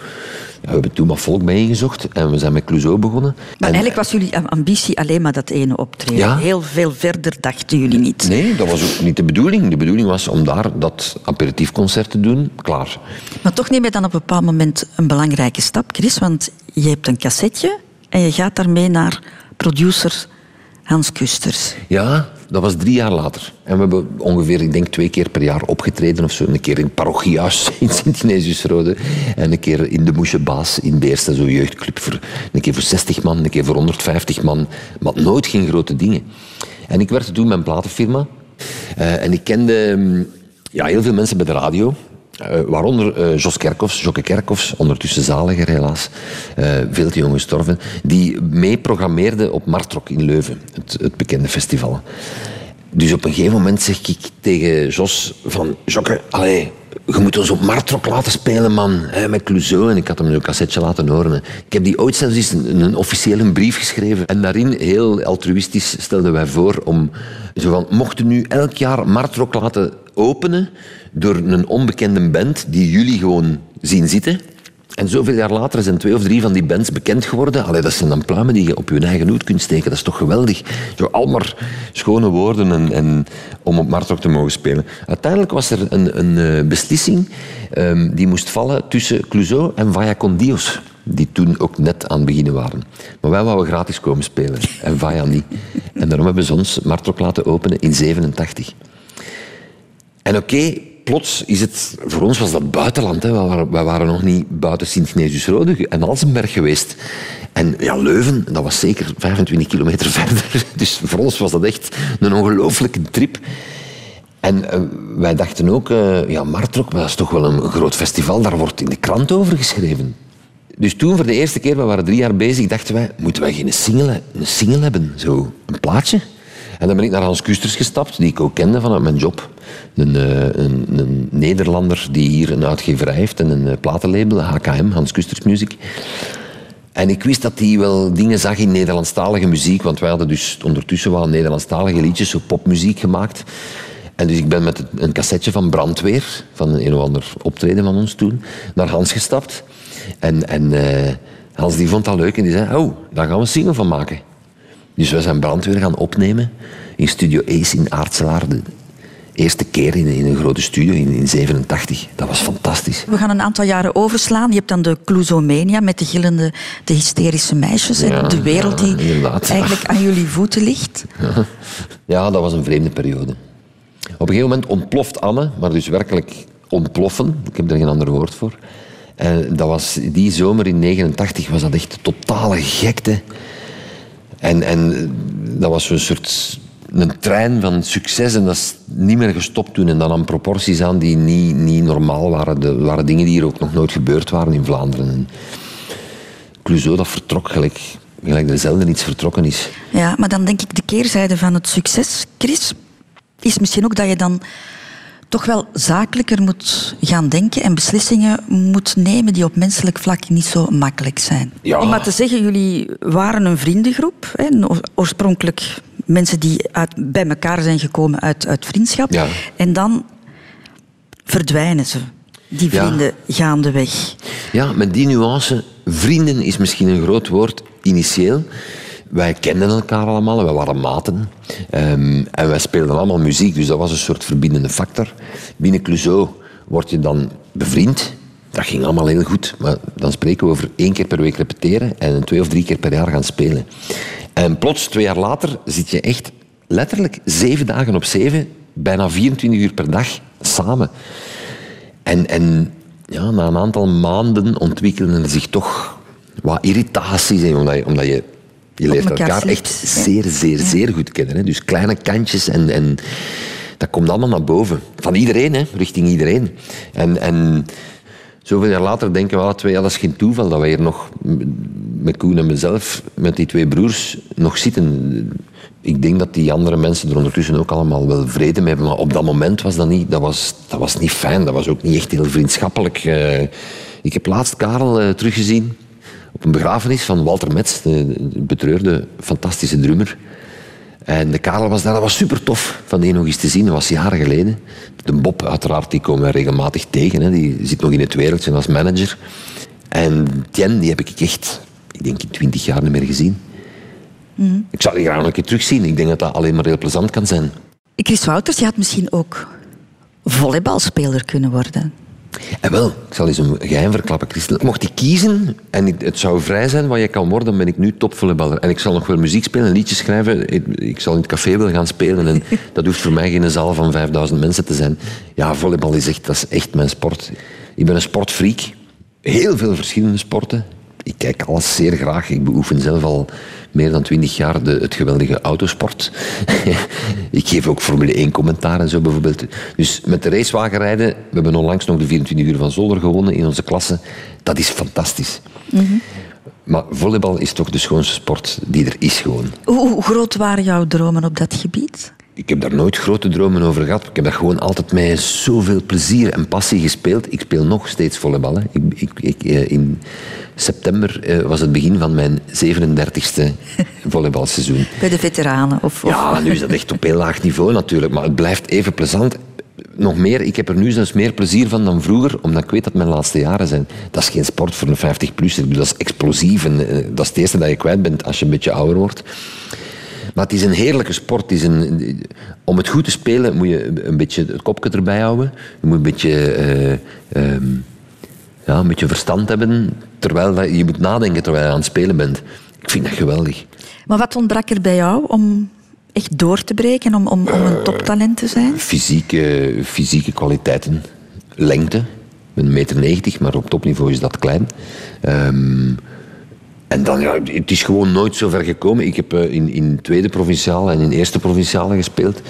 We hebben toen wat volk bijeengezocht en we zijn met Clouseau begonnen. Maar En- eigenlijk was jullie am- ambitie alleen maar dat ene optreden. Ja. Heel veel verder dachten jullie niet. Nee, dat was ook niet de bedoeling. De bedoeling was om daar dat aperitiefconcert te doen. Klaar. Maar toch neem je dan op een bepaald moment een belangrijke stap, Chris. Want je hebt een cassetje en je gaat daarmee naar producer Hans Kusters. Ja, dat was drie jaar later. En we hebben ongeveer, ik denk, twee keer per jaar opgetreden of zo. Een keer in het parochiehuis in Sint-Ignatiusrode. En een keer in de Moeschebaas in Beersta, zo'n jeugdclub. Voor, een keer voor 60 man, een keer voor 150 man. Maar nooit geen grote dingen. En ik werkte toen een platenfirma. Eh, en ik kende mm, ja, heel veel mensen bij de radio. Eh, waaronder eh, Jos Kerkhoffs, Jokke Kerkhoffs, ondertussen zaliger helaas, eh, veel te jong gestorven, die mee programmeerde op Martrok in Leuven, het, het bekende festival. Dus op een gegeven moment zeg ik tegen Jos van, Jokke, allee, je moet ons op Martrok laten spelen, man, met Clouseau. En ik had hem een cassetje laten horen. Ik heb die ooit zelfs eens een, een officiële brief geschreven. En daarin, heel altruïstisch, stelden wij voor om, zo van, mochten nu elk jaar Martrok laten openen door een onbekende band die jullie gewoon zien zitten. En zoveel jaar later zijn twee of drie van die bands bekend geworden. Allee, dat zijn dan pluimen die je op je eigen hoed kunt steken. Dat is toch geweldig. Zo schone woorden en, en om op Martok te mogen spelen. Uiteindelijk was er een, een eh, beslissing ehm, die moest vallen tussen Clouseau en Vaya con Dios. Die toen ook net aan het beginnen waren. Maar wij wouden gratis komen spelen. En Vaya niet. En daarom hebben ze ons Martok laten openen in 87. En oké, plots is het... Voor ons was dat buitenland. Hè. Wij, waren, nog niet buiten Sint-Genesius-Rode en Alsenberg geweest. En ja, Leuven, dat was zeker 25 kilometer verder. Dus voor ons was dat echt een ongelooflijke trip. En eh, wij dachten ook, eh, ja, Martrok, dat is toch wel een groot festival, daar wordt in de krant over geschreven. Dus toen, voor de eerste keer, we waren drie jaar bezig, dachten wij, moeten wij geen single, een single hebben? Zo, een plaatje? En dan ben ik naar Hans Kusters gestapt, die ik ook kende vanuit mijn job. Een, eh, een, een Nederlander die hier een uitgeverij heeft en een eh, platenlabel, HKM, Hans Kusters Music. En ik wist dat hij wel dingen zag in Nederlandstalige muziek, want wij hadden dus ondertussen wel Nederlandstalige liedjes, zo popmuziek gemaakt. En dus ik ben met een cassetje van Brandweer, van een, of ander optreden van ons toen, naar Hans gestapt. En, en eh, Hans die vond dat leuk en die zei, oh, daar gaan we een single van maken. Dus we zijn Brandweer gaan opnemen in Studio Ace in Aartselaar. Eerste keer in, in een grote studio in, in 87. Dat was fantastisch. We gaan een aantal jaren overslaan. Je hebt dan de Clouzomania met de gillende, de hysterische meisjes. en de wereld die eigenlijk aan jullie voeten ligt. Ja, dat was een vreemde periode. Op een gegeven moment ontploft Anne, maar dus werkelijk ontploffen. Ik heb er geen ander woord voor. En dat was, die zomer in 89 was dat echt totale gekte. En, en dat was een soort een trein van succes en dat is niet meer gestopt toen. En dan aan proporties aan die niet, niet normaal waren. Dat waren dingen die hier ook nog nooit gebeurd waren in Vlaanderen. En Clouseau, dat vertrok gelijk, gelijk er zelden iets vertrokken is. Ja, maar dan denk ik de keerzijde van het succes, Chris, is misschien ook dat je dan toch wel zakelijker moet gaan denken en beslissingen moet nemen die op menselijk vlak niet zo makkelijk zijn. Ja. Om maar te zeggen, jullie waren een vriendengroep. Hè, oorspronkelijk mensen die uit, bij elkaar zijn gekomen uit, uit vriendschap. Ja. En dan verdwijnen ze, die Ja. vrienden, gaandeweg. Ja, met die nuance, vrienden is misschien een groot woord initieel. Wij kenden elkaar allemaal, wij waren maten. Ehm, en wij speelden allemaal muziek, dus dat was een soort verbindende factor. Binnen Clouseau word je dan bevriend. Dat ging allemaal heel goed, maar dan spreken we over één keer per week repeteren en twee of drie keer per jaar gaan spelen. En plots, twee jaar later, zit je echt letterlijk zeven dagen op zeven, bijna 24 uur per dag samen. En, en ja, na een aantal maanden ontwikkelden er zich toch wat irritaties. Hè, omdat je, omdat je, je leert elkaar echt zeer, zeer, zeer goed kennen. Hè. Dus kleine kantjes en, en dat komt allemaal naar boven. Van iedereen, hè, richting iedereen. En, en zoveel jaar later denken we, ah, twee, ja, dat is geen toeval dat wij hier nog met Koen en mezelf, met die twee broers, nog zitten. Ik denk dat die andere mensen er ondertussen ook allemaal wel vrede mee hebben. Maar op dat moment was dat niet, dat was, dat was niet fijn. Dat was ook niet echt heel vriendschappelijk. Eh, ik heb laatst Karel eh, teruggezien op een begrafenis van Walter Metz, de, de betreurde, fantastische drummer. En de Karel was daar, dat was super tof van die nog eens te zien. Dat was jaren geleden. De Bob, uiteraard, die komen regelmatig tegen. Hè. Die zit nog in het wereldje als manager. En Tien, die heb ik echt, ik denk in twintig jaar niet meer gezien. Ik zou die graag nog een keer terugzien. Ik denk dat dat alleen maar heel plezant kan zijn. Chris Wouters, je had misschien ook volleybalspeler kunnen worden. En wel, ik zal eens een geheim verklappen, Christel. Mocht ik kiezen en het zou vrij zijn wat je kan worden, dan ben ik nu topvolleyballer. En ik zal nog wel muziek spelen, liedjes schrijven. Ik, ik zal in het café willen gaan spelen. En dat hoeft voor mij geen zaal van 5000 mensen te zijn. Ja, volleybal is echt, dat is echt mijn sport. Ik ben een sportfreak. Heel veel verschillende sporten. Ik kijk alles zeer graag. Ik beoefen zelf al meer dan twintig jaar de, het geweldige autosport. ik geef ook Formule 1 commentaar en zo bijvoorbeeld. Dus met de racewagen we hebben onlangs nog de 24 uur van Zolder gewonnen in onze klasse. Dat is fantastisch. Maar volleybal is toch de schoonste sport die er is gewoon. Hoe groot waren jouw dromen op dat gebied? Ik heb daar nooit grote dromen over gehad. Ik heb dat gewoon altijd met zoveel plezier en passie gespeeld. Ik speel nog steeds volleybal. hè. Ik, ik, ik, eh, in september eh, was het begin van mijn 37e volleybalseizoen. Bij de veteranen? Of, of- Ja, nu is dat echt op heel laag niveau natuurlijk, maar het blijft even plezant. Nog meer, ik heb er nu zelfs meer plezier van dan vroeger, omdat ik weet dat mijn laatste jaren zijn. Dat is geen sport voor een 50-plusser, dat is explosief en eh, dat is het eerste dat je kwijt bent als je een beetje ouder wordt. Maar het is een heerlijke sport. Het is een, om het goed te spelen moet je een beetje het kopje erbij houden. Je moet een beetje, eh, ehm, ja, een beetje verstand hebben. Terwijl je moet nadenken terwijl je aan het spelen bent. Ik vind dat geweldig. Maar wat ontbrak er bij jou om echt door te breken, om, om, om een toptalent te zijn? fysieke, fysieke kwaliteiten. Lengte, 1,90 meter, maar op topniveau is dat klein. Ehm, en dan, ja, het is gewoon nooit zo ver gekomen. Ik heb eh, in, in tweede provinciale en in eerste provinciale gespeeld.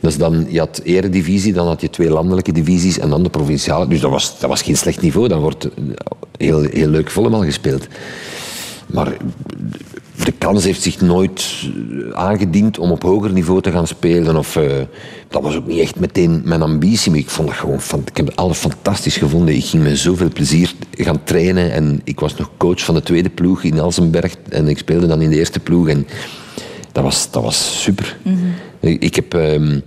Dus dan, je had eredivisie, dan had je twee landelijke divisies en dan de provinciale. Dus dat was, dat was geen slecht niveau. Dan wordt eh, heel, heel leuk volleybal gespeeld. Maar de kans heeft zich nooit eh, aangediend om op hoger niveau te gaan spelen. Of, eh, dat was ook niet echt meteen mijn ambitie. Maar ik, vond dat gewoon, ik heb alles fantastisch gevonden. Ik ging met zoveel plezier gaan trainen. En ik was nog coach van de tweede ploeg in Elsenberg. En ik speelde dan in de eerste ploeg. En dat was, dat was super. Ik ik heb ehm,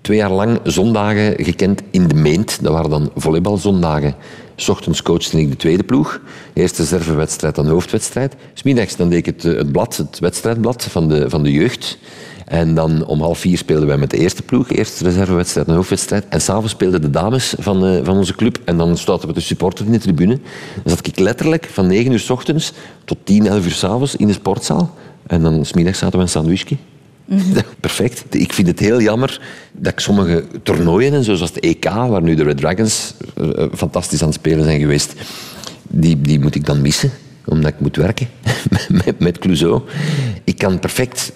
twee jaar lang zondagen gekend in de Meent. Dat waren dan volleybalzondagen. 's ochtends coachte ik de tweede ploeg. Eerst de reservewedstrijd, dan de hoofdwedstrijd. Smiddags dan deed ik het, eh, het blad, het wedstrijdblad van de, van de jeugd. En dan om half vier speelden wij met de eerste ploeg. Eerst reservewedstrijd en hoofdwedstrijd. En s'avonds speelden de dames van, eh, van onze club. En dan stoten we de supporter in de tribune. Dan zat ik letterlijk van 9 uur s ochtends tot 10, 11 uur s'avonds in de sportzaal. En dan smiddags zaten we een sandwichje. Perfect. Ik vind het heel jammer dat ik sommige toernooien, en zo, zoals de EK, waar nu de Red Dragons eh, eh, fantastisch aan het spelen zijn geweest, die, die moet ik dan missen, omdat ik moet werken met, met Clouseau. ik kan perfect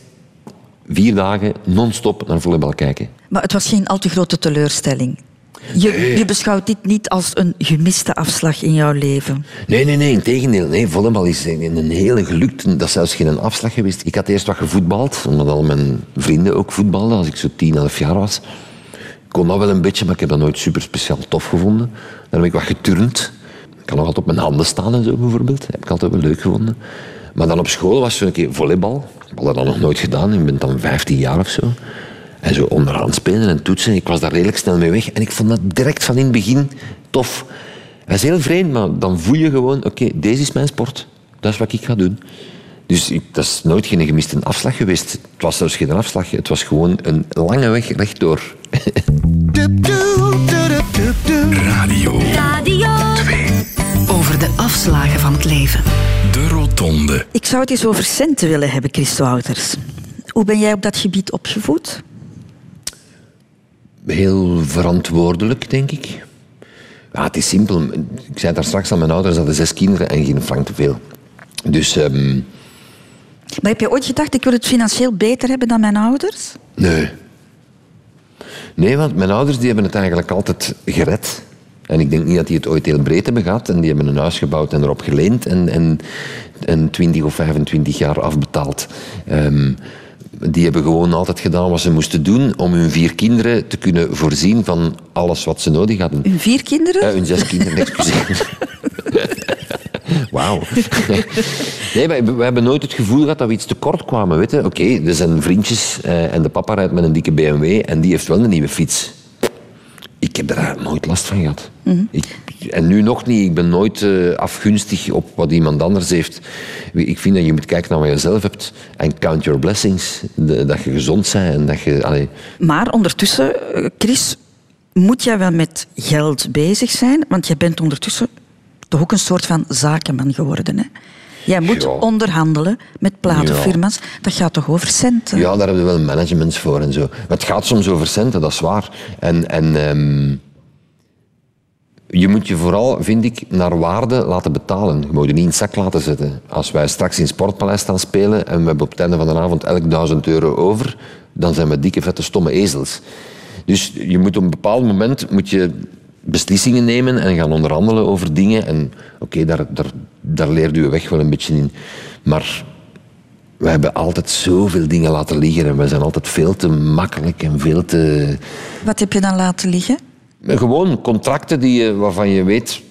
vier dagen non-stop naar volleybal kijken. Maar het was geen al te grote teleurstelling. Je, je beschouwt dit niet als een gemiste afslag in jouw leven. Nee, nee, nee, integendeel. Nee, volleybal is een een hele gelukte... Dat is zelfs geen afslag geweest. Ik had eerst wat gevoetbald, omdat al mijn vrienden ook voetbalden, als ik zo 10, 11 jaar was. Ik kon dat wel een beetje, maar ik heb dat nooit super speciaal tof gevonden. Dan heb ik wat geturnd. Ik kan nog altijd op mijn handen staan en zo, bijvoorbeeld. Dat heb ik altijd wel leuk gevonden. Maar dan op school was zo een keer volleybal. Ik had dat nog nooit gedaan. Ik ben dan 15 jaar of zo. En zo onderhand spelen en toetsen. Ik was daar redelijk snel mee weg. En ik vond dat direct van in het begin tof. Dat is heel vreemd, maar dan voel je gewoon... Oké, deze is mijn sport. Dat is wat ik ga doen. Dus ik, dat is nooit geen gemiste afslag geweest. Het was zelfs geen afslag. Het was gewoon een lange weg rechtdoor. Radio Radio 2. Over de afslagen van het leven. De Rotonde. Ik zou het eens over centen willen hebben, Chris Wouters. Hoe ben jij op dat gebied opgevoed? Heel verantwoordelijk, denk ik. Ja, het is simpel. Ik zei daar straks aan mijn ouders hadden zes kinderen en geen frank te veel. Dus ehm, Maar heb je ooit gedacht, ik wil het financieel beter hebben dan mijn ouders? nee. Nee, want mijn ouders die hebben het eigenlijk altijd gered. En ik denk niet dat die het ooit heel breed hebben gehad. En die hebben een huis gebouwd en erop geleend en, en, en 20 of 25 jaar afbetaald. Ehm, die hebben gewoon altijd gedaan wat ze moesten doen om hun vier kinderen te kunnen voorzien van alles wat ze nodig hadden. Hun vier kinderen? Ja, hun zes kinderen, excuseer. Wauw. Nee, wij hebben nooit het gevoel gehad dat we iets tekort kwamen. Oké, er zijn vriendjes eh, en de papa rijdt met een dikke BMW en die heeft wel een nieuwe fiets. Ik heb daar nooit last van gehad. ik, en nu nog niet. Ik ben nooit eh, afgunstig op wat iemand anders heeft. Ik vind dat je moet kijken naar wat je zelf hebt. En count your blessings. De- dat je gezond bent en dat je... allee, Maar ondertussen, eh, Chris, moet jij wel met geld bezig zijn? Want je bent ondertussen toch ook een soort van zakenman geworden. Hè? Jij moet Ja. onderhandelen met platenfirma's. Dat gaat toch over centen? Ja, daar hebben we wel managements voor en zo. Maar het gaat soms over centen, dat is waar. En, en ehm, je moet je vooral, vind ik, naar waarde laten betalen. Je moet je niet in het zak laten zetten. Als wij straks in Sportpaleis staan spelen en we hebben op het einde van de avond elk duizend euro over, dan zijn we dikke, vette, stomme ezels. Dus je moet op een bepaald moment moet je beslissingen nemen en gaan onderhandelen over dingen. En oké, daar, daar, daar leert je weg wel een beetje in. Maar we hebben altijd zoveel dingen laten liggen en we zijn altijd veel te makkelijk en veel te... Wat heb je dan laten liggen? Gewoon contracten die, waarvan je weet,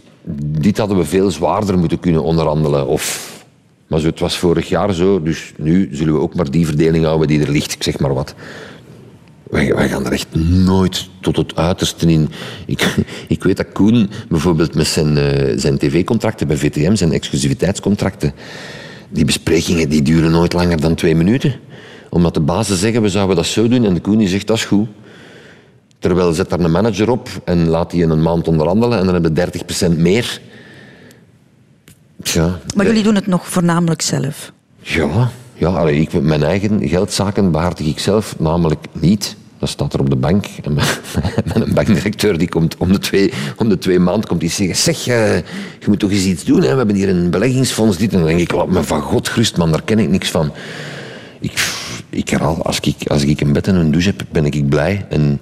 dit hadden we veel zwaarder moeten kunnen onderhandelen. Of, maar zo, het was vorig jaar zo, dus nu zullen we ook maar die verdeling houden die er ligt, ik zeg maar wat. Wij, wij gaan er echt nooit tot het uiterste in. Ik, ik weet dat Koen bijvoorbeeld met zijn, eh, zijn tv-contracten bij VTM, zijn exclusiviteitscontracten, die besprekingen die duren nooit langer dan twee minuten. Omdat de bazen zeggen, we zouden dat zo doen, en de Koen die zegt, dat is goed. Terwijl zet daar een manager op en laat die in een maand onderhandelen en dan hebben we 30% meer. Tja, Maar eh, jullie doen het nog voornamelijk zelf. ja, ja allee, ik, mijn eigen geldzaken behartig ik zelf namelijk niet. Dat staat er op de bank. En mijn, met een bankdirecteur die komt om de twee, om de twee maanden komt die zeggen... Zeg, eh, je moet toch eens iets doen. Hè? We hebben hier een beleggingsfonds. Dit. En dan denk ik, laat me van god gerust, man. Daar ken ik niks van. Ik, ik herhaal, als ik, als ik een bed en een douche heb, ben ik blij. En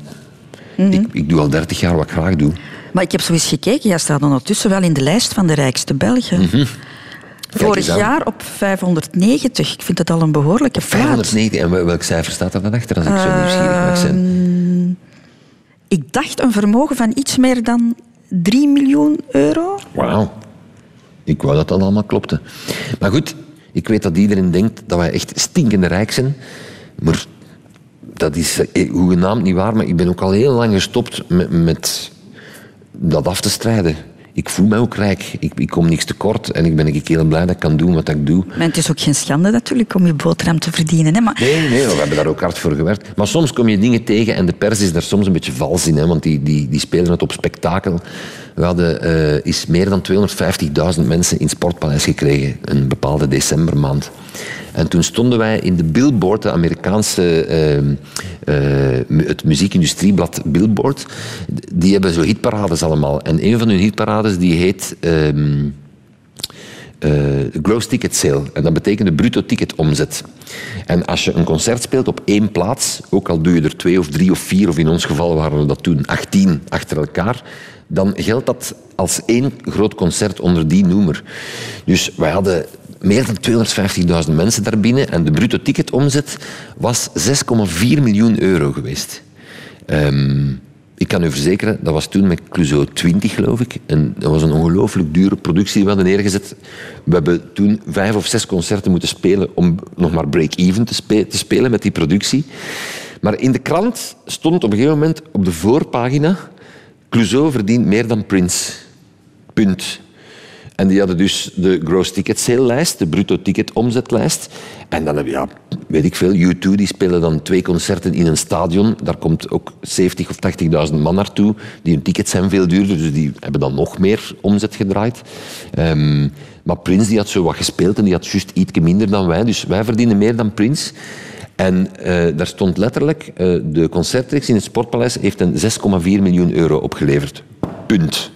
ik, ik doe al dertig jaar wat ik graag doe. Maar ik heb zo eens gekeken, jij staat ondertussen wel in de lijst van de rijkste Belgen. Vorig eens aan. jaar op 590. Ik vind het al een behoorlijke plaats. 590. En wel- welk cijfer staat er dan achter als ik zo nieuwsgierig mag zijn? Ik dacht een vermogen van iets meer dan 3 miljoen euro. Wauw. Ik wou dat dat allemaal klopte. Maar goed, ik weet dat iedereen denkt dat wij echt stinkende rijk zijn. Maar dat is eh, hoegenaamd niet waar. Maar ik ben ook al heel lang gestopt met, met dat af te strijden. Ik voel mij ook rijk. Ik, ik kom niks tekort. En ik ben ik heel blij dat ik kan doen wat ik doe. Maar het is ook geen schande natuurlijk om je boterham te verdienen. Hè? Maar Nee, nee, we hebben daar ook hard voor gewerkt. Maar soms kom je dingen tegen en de pers is daar soms een beetje vals in, hè, want die, die, die spelen het op spektakel. We hadden eh is meer dan 250.000 mensen in Sportpaleis gekregen, een bepaalde decembermaand. En toen stonden wij in de Billboard, de Amerikaanse, eh, mu- het muziekindustrieblad Billboard. Die hebben zo hitparades allemaal. En een van hun hitparades die heet... eh, gross ticket sale. En dat betekent de bruto ticket omzet. En als je een concert speelt op één plaats, ook al doe je er twee of drie of vier, of in ons geval waren we dat toen 18 achter elkaar, dan geldt dat als één groot concert onder die noemer. Dus wij hadden meer dan 250.000 mensen daarbinnen en de bruto ticketomzet was 6,4 miljoen euro geweest. Ehm, ik kan u verzekeren, dat was toen met Clouseau 20, geloof ik. En dat was een ongelooflijk dure productie die we hadden neergezet. We hebben toen vijf of zes concerten moeten spelen om nog maar break-even te, te spelen met die productie. Maar in de krant stond op een gegeven moment op de voorpagina Clouseau verdient meer dan Prince. Punt. En die hadden dus de gross ticket sale lijst, de bruto ticket omzetlijst. En dan heb je, ja, weet ik veel, U2 die spelen dan twee concerten in een stadion. Daar komt ook 70 of 80.000 man naartoe. Die hun tickets zijn veel duurder, dus die hebben dan nog meer omzet gedraaid. Um, maar Prince die had zo wat gespeeld en die had juist iets minder dan wij. Dus wij verdienen meer dan Prince. En uh, daar stond letterlijk, uh, de concertreeks in het Sportpaleis heeft een 6,4 miljoen euro opgeleverd. Punt.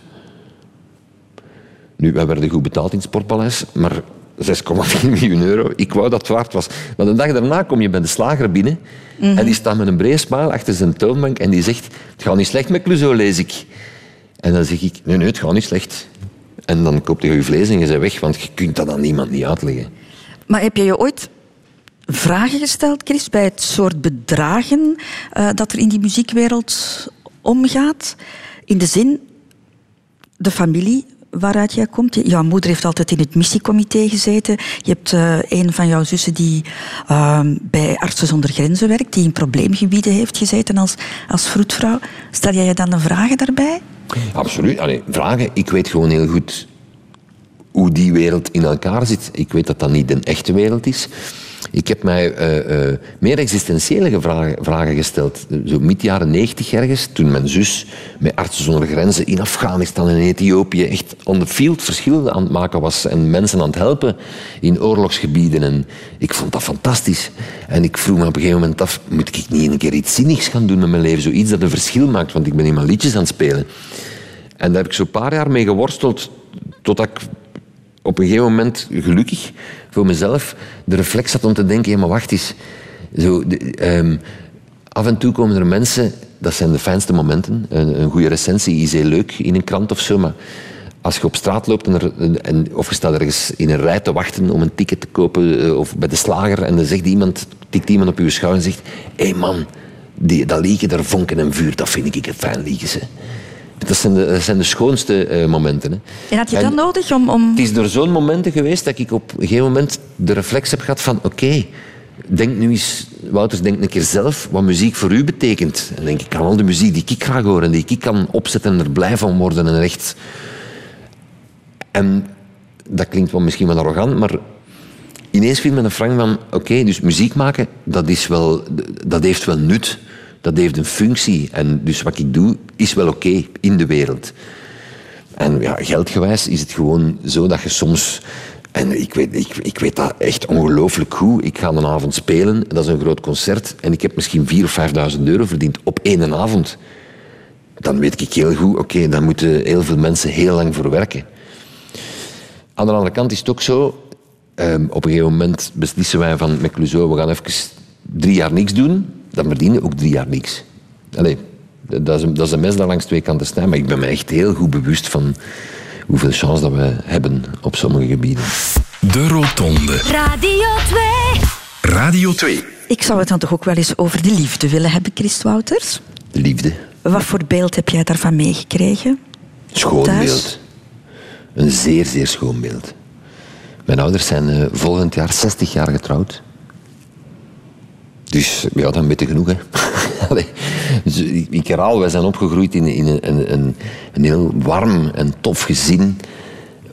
Nu, wij werden goed betaald in het Sportpaleis, maar 6,4 miljoen euro. Ik wou dat het waard was. Maar de dag daarna kom je bij de slager binnen en die staat met een brede smile achter zijn toonbank en die zegt, het gaat niet slecht met Clouseau, lees ik. En dan zeg ik, nee, nee, het gaat niet slecht. En dan koopt je je vlees en je bent weg, want je kunt dat aan niemand niet uitleggen. Maar heb je je ooit vragen gesteld, Chris, bij het soort bedragen uh, dat er in die muziekwereld omgaat? In de zin, de familie waaruit jij komt. Jouw moeder heeft altijd in het missiecomité gezeten. Je hebt uh, een van jouw zussen die uh, bij Artsen zonder Grenzen werkt, die in probleemgebieden heeft gezeten als, als vroedvrouw. Stel jij je dan de vragen daarbij? Absoluut. Vragen. Ik weet gewoon heel goed hoe die wereld in elkaar zit. Ik weet dat dat niet een echte wereld is. Ik heb mij uh, uh, meer existentiële vragen, gesteld. Zo mid jaren negentig ergens, toen mijn zus met Artsen zonder Grenzen in Afghanistan en Ethiopië echt on the field verschil aan het maken was en mensen aan het helpen in oorlogsgebieden. En ik vond dat fantastisch. En ik vroeg me op een gegeven moment af, moet ik niet een keer iets zinnigs gaan doen met mijn leven? Zoiets dat een verschil maakt, want ik ben maar liedjes aan het spelen. En daar heb ik zo'n paar jaar mee geworsteld, totdat ik op een gegeven moment, gelukkig voor mezelf, de reflex had om te denken: ja, maar wacht eens. Zo, de, um, af en toe komen er mensen, dat zijn de fijnste momenten. Een, een, goede recensie is heel leuk in een krant of zo, maar als je op straat loopt en, en of je staat ergens in een rij te wachten om een ticket te kopen eh, of bij de slager en dan zegt iemand, tikt iemand op je schouder en zegt: hé hey man, die, dat liedje, daar vonken en vuur, dat vind ik een fijn liedje. Dat zijn de, dat zijn de schoonste uh, momenten. Hè. En had je dat nodig om, om... Het is door zo'n momenten geweest dat ik op een gegeven moment de reflex heb gehad van oké, okay, denk nu eens, Wouters, denk een keer zelf wat muziek voor u betekent. En denk ik aan al de muziek die ik graag hoor en die ik kan opzetten en er blij van worden en echt... En dat klinkt wel misschien wel arrogant, maar ineens viel me een frank van oké, okay, dus muziek maken, dat, is wel, dat heeft wel nut dat heeft een functie. En dus wat ik doe, is wel oké in de wereld. En ja, geldgewijs is het gewoon zo dat je soms... En ik weet, ik, ik weet dat echt ongelooflijk goed. Ik ga een avond spelen, dat is een groot concert, en ik heb misschien 4.000 of 5.000 euro verdiend op één avond. Dan weet ik heel goed, oké, okay, daar moeten heel veel mensen heel lang voor werken. Aan de andere kant is het ook zo, um, op een gegeven moment beslissen wij van met Clouseau, we gaan even drie jaar niks doen dan verdien je ook drie jaar niks. Allee, dat, is een, dat is een mes dat langs twee kanten staan, maar ik ben me echt heel goed bewust van hoeveel chance dat we hebben op sommige gebieden. De Rotonde. Radio 2. Radio 2. Ik zou het dan toch ook wel eens over de liefde willen hebben, Christ Wouters? De liefde. Wat voor beeld heb jij daarvan meegekregen? Schoon Thuis? beeld. Een zeer, zeer schoon beeld. Mijn ouders zijn uh, volgend jaar 60 jaar getrouwd. Dus ja, dan weet je genoeg. Hè. dus, ik, herhaal, wij zijn opgegroeid in, in een, een, een, heel warm en tof gezin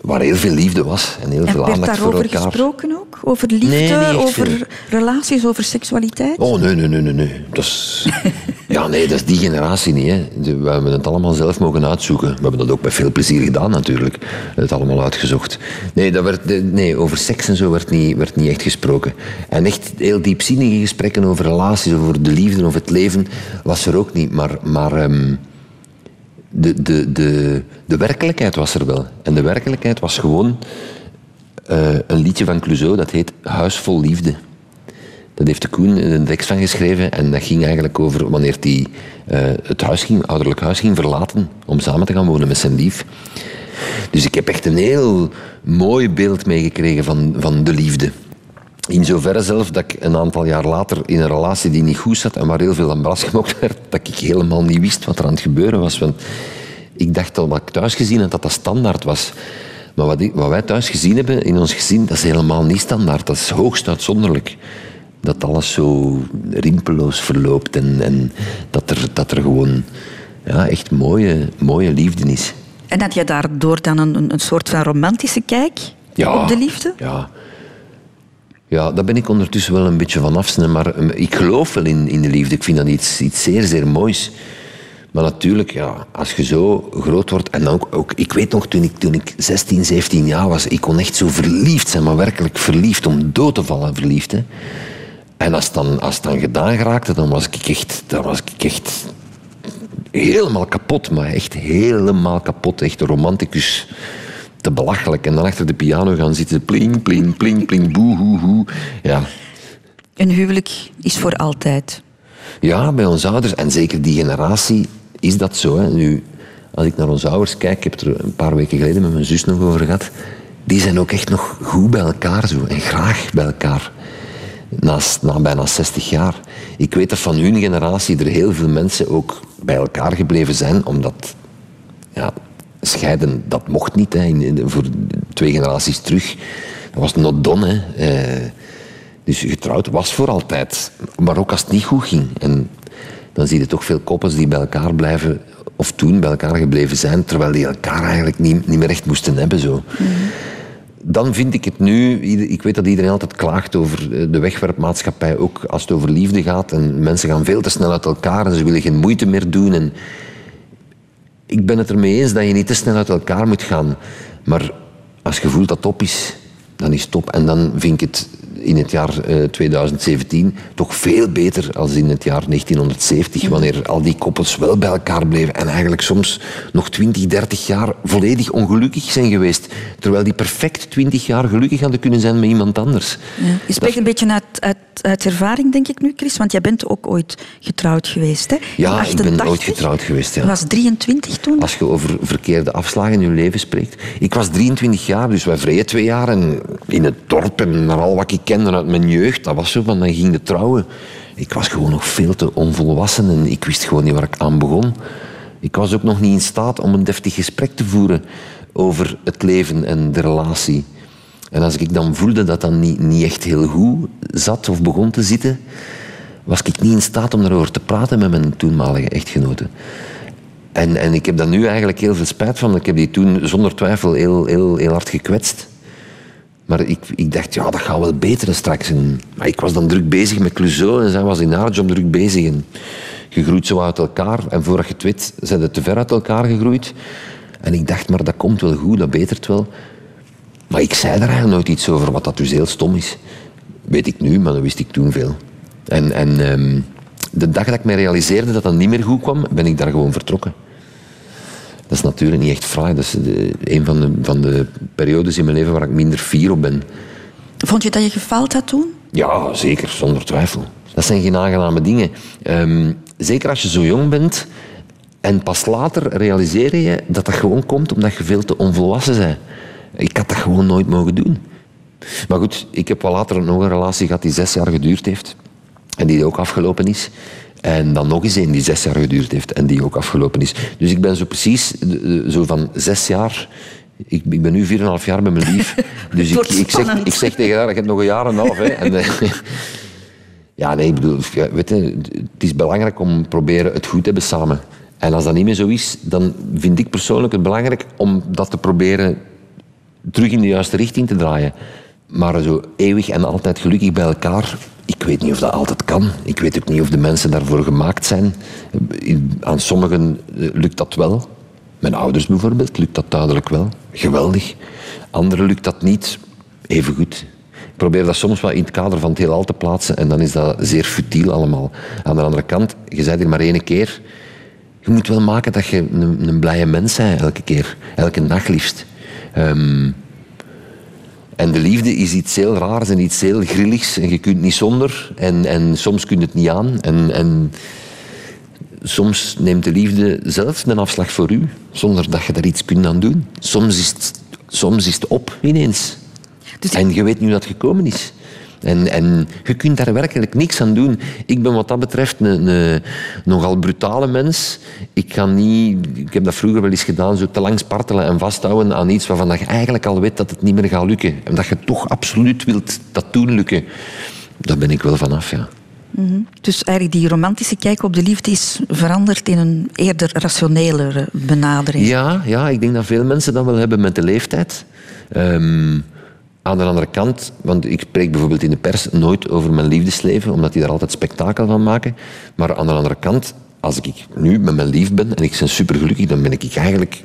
waar heel veel liefde was en heel en veel aandacht voor elkaar. Werd daarover gesproken ook? Over liefde, nee, over veel. relaties, over seksualiteit? Oh, nee, nee, nee, nee. nee. Dat is... ja, nee, dat is die generatie niet. Hè. We hebben het allemaal zelf mogen uitzoeken. We hebben dat ook met veel plezier gedaan natuurlijk. Het allemaal uitgezocht. Nee, dat werd, nee over seks en zo werd niet, werd niet echt gesproken. En echt heel diepzinnige gesprekken over relaties, over de liefde, over het leven, was er ook niet. Maar... maar um, de, de, de, de werkelijkheid was er wel. En de werkelijkheid was gewoon eh, een liedje van Clouseau dat heet Huis vol liefde. Dat heeft de Koen een tekst van geschreven en dat ging eigenlijk over wanneer hij uh, het huis ging, ouderlijk huis ging verlaten om samen te gaan wonen met zijn lief. Dus ik heb echt een heel mooi beeld meegekregen van, van de liefde. In zoverre zelf dat ik een aantal jaar later in een relatie die niet goed zat en waar heel veel aan bras gemokt werd, dat ik helemaal niet wist wat er aan het gebeuren was. Want ik dacht dat wat ik thuis gezien had, dat dat standaard was. Maar wat, wat wij thuis gezien hebben in ons gezin, dat is helemaal niet standaard. Dat is hoogst uitzonderlijk. Dat alles zo rimpelloos verloopt en, en dat, er, dat er gewoon ja, echt mooie, mooie liefde is. En had je daardoor dan een, een soort van romantische kijk op de liefde? Ja. Ja, daar ben ik ondertussen wel een beetje van af. Maar ehm, ik geloof wel in, in de liefde. Ik vind dat iets, iets zeer, zeer moois. Maar natuurlijk, ja, als je zo groot wordt... En ook, ook, ik weet nog, toen ik, toen ik 16, 17 jaar was... Ik kon echt zo verliefd zijn, maar werkelijk verliefd. Om dood te vallen verliefd. Hè. En als het, dan, als het dan gedaan geraakte, dan was ik echt... Dan was ik echt helemaal kapot, maar echt helemaal kapot. Echt romanticus te belachelijk. En dan achter de piano gaan zitten, pling, pling, pling, pling, boe, hoe, hoe. Ja. Een huwelijk is voor altijd. Ja, bij onze ouders. En zeker die generatie is dat zo. Hè. Nu, als ik naar onze ouders kijk, ik heb het er een paar weken geleden met mijn zus nog over gehad. Die zijn ook echt nog goed bij elkaar zo. En graag bij elkaar. Na, na bijna 60 jaar. Ik weet dat van hun generatie er heel veel mensen ook bij elkaar gebleven zijn, omdat ja, scheiden, dat mocht niet. Hè. voor twee generaties terug. Dat was not done. Hè. Eh, dus getrouwd was voor altijd. Maar ook als het niet goed ging. En dan zie je toch veel koppels die bij elkaar blijven, of toen bij elkaar gebleven zijn, terwijl die elkaar eigenlijk niet, niet meer echt moesten hebben. Zo. Mhm. Dan vind ik het nu, ik weet dat iedereen altijd klaagt over eh, de wegwerpmaatschappij, ook als het over liefde gaat. En mensen gaan veel te snel uit elkaar en ze willen geen moeite meer doen. En ik ben het ermee eens dat je niet te snel uit elkaar moet gaan. Maar als je voelt dat het op is, dan is het top. En dan vind ik het in het jaar 2017 eh, toch veel beter als in het jaar 1970, wanneer al die koppels wel bij elkaar bleven en eigenlijk soms nog 20, 30 jaar volledig ongelukkig zijn geweest, terwijl die perfect 20 jaar gelukkig hadden kunnen zijn met iemand anders. Ja. Je spreekt een beetje uit, uit, uit, ervaring, denk ik nu, Chris, want jij bent ook ooit getrouwd geweest. Hè? Ja, ik ben ooit getrouwd geweest. Ja. Je was 23 toen? Als je over verkeerde afslagen in je leven spreekt. Ik was 23 jaar, dus wij vreden twee jaar en in het dorp en naar al wat ik kende uit mijn jeugd, dat was zo van, dan ging de trouwen. Ik was gewoon nog veel te onvolwassen en ik wist gewoon niet waar ik aan begon. Ik was ook nog niet in staat om een deftig gesprek te voeren over het leven en de relatie. En als ik dan voelde dat dat niet, niet echt heel goed zat of begon te zitten, was ik niet in staat om daarover te praten met mijn toenmalige echtgenote. En, en ik heb daar nu eigenlijk heel veel spijt van. Ik heb die toen zonder twijfel heel, heel, heel hard gekwetst. Maar ik, ik dacht, ja, dat gaat wel beter straks. En, maar ik was dan druk bezig met Clouseau en zij was in haar druk bezig. En je groeit zo uit elkaar. En voordat je het weet, zijn ze te ver uit elkaar gegroeid. En ik dacht, maar dat komt wel goed, dat betert wel. Maar ik zei daar eigenlijk nooit iets over, wat dat dus heel stom is. Weet ik nu, maar dat wist ik toen veel. En, en ehm, de dag dat ik me realiseerde dat dat niet meer goed kwam, ben ik daar gewoon vertrokken. Dat is natuurlijk niet echt fraai. Dat is een van de, van de periodes in mijn leven waar ik minder fier op ben. Vond je dat je gefaald had toen? Ja, zeker, zonder twijfel. Dat zijn geen aangename dingen. Ehm, zeker als je zo jong bent en pas later realiseer je dat dat gewoon komt omdat je veel te onvolwassen bent. Ik had dat gewoon nooit mogen doen. Maar goed, ik heb wel later nog een relatie gehad die zes jaar geduurd heeft. En die ook afgelopen is. En dan nog eens een die zes jaar geduurd heeft en die ook afgelopen is. Dus ik ben zo precies zo van zes jaar ik, ik, ben nu 4,5 jaar met mijn lief. Dus ik, ik, zeg, ik zeg tegen haar, je hebt nog een jaar en een half. Hè. En, eh, ja, nee, ik bedoel, weet je, het is belangrijk om proberen het goed te hebben samen. En als dat niet meer zo is, dan vind ik persoonlijk het belangrijk om dat te proberen terug in de juiste richting te draaien. Maar zo eeuwig en altijd gelukkig bij elkaar, ik weet niet of dat altijd kan. Ik weet ook niet of de mensen daarvoor gemaakt zijn. Aan sommigen eh, lukt dat wel. Mijn ouders bijvoorbeeld lukt dat duidelijk wel. Geweldig. Anderen lukt dat niet. Even goed. Ik probeer dat soms wel in het kader van het heelal te plaatsen en dan is dat zeer futiel allemaal. Aan de andere kant, je zei er maar één keer. Je moet wel maken dat je een, een blije mens bent elke keer. Elke dag liefst. Um, En de liefde is iets heel raars en iets heel grilligs. En je kunt niet zonder. En, en soms kun je het niet aan. En, en soms neemt de liefde zelf een afslag voor u. Zonder dat je daar iets kunt aan doen. Soms is het, soms is het op ineens. En je weet nu dat het gekomen is. En, en je kunt daar werkelijk niks aan doen. Ik ben wat dat betreft een, een nogal brutale mens. Ik, kan niet, ik heb dat vroeger wel eens gedaan, zo te lang spartelen en vasthouden aan iets waarvan je eigenlijk al weet dat het niet meer gaat lukken. En dat je toch absoluut wilt dat doen lukken. Daar ben ik wel vanaf, ja. Mhm. Dus eigenlijk die romantische kijk op de liefde is veranderd in een eerder rationelere benadering. Ja, ja ik denk dat veel mensen dat wel hebben met de leeftijd. Ehm, aan de andere kant, want ik spreek bijvoorbeeld in de pers nooit over mijn liefdesleven, omdat die daar altijd spektakel van maken. Maar aan de andere kant, als ik nu met mijn lief ben en ik ben supergelukkig, dan ben ik eigenlijk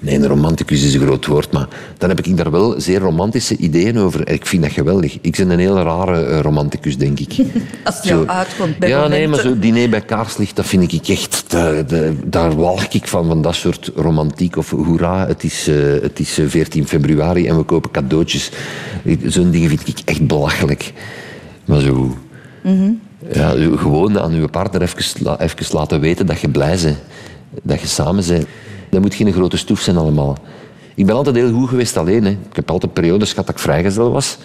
Nee, een romanticus is een groot woord, maar dan heb ik daar wel zeer romantische ideeën over. Ik vind dat geweldig. Ik ben een heel rare uh, romanticus, denk ik. Als het jou uitkomt bij Ja, momenten. nee, maar zo diner bij kaarslicht, dat vind ik echt... De, de, daar walg ik van, van dat soort romantiek. Of hoera, het is, uh, het is 14 februari en we kopen cadeautjes. Zo'n dingen vind ik echt belachelijk. Maar zo... Mhm. Ja, gewoon aan uw partner even, even laten weten dat je blij bent. Dat je samen bent. Dat moet geen grote stoef zijn allemaal. Ik ben altijd heel goed geweest alleen. Hè. Ik heb altijd periodes gehad dat ik vrijgezel was.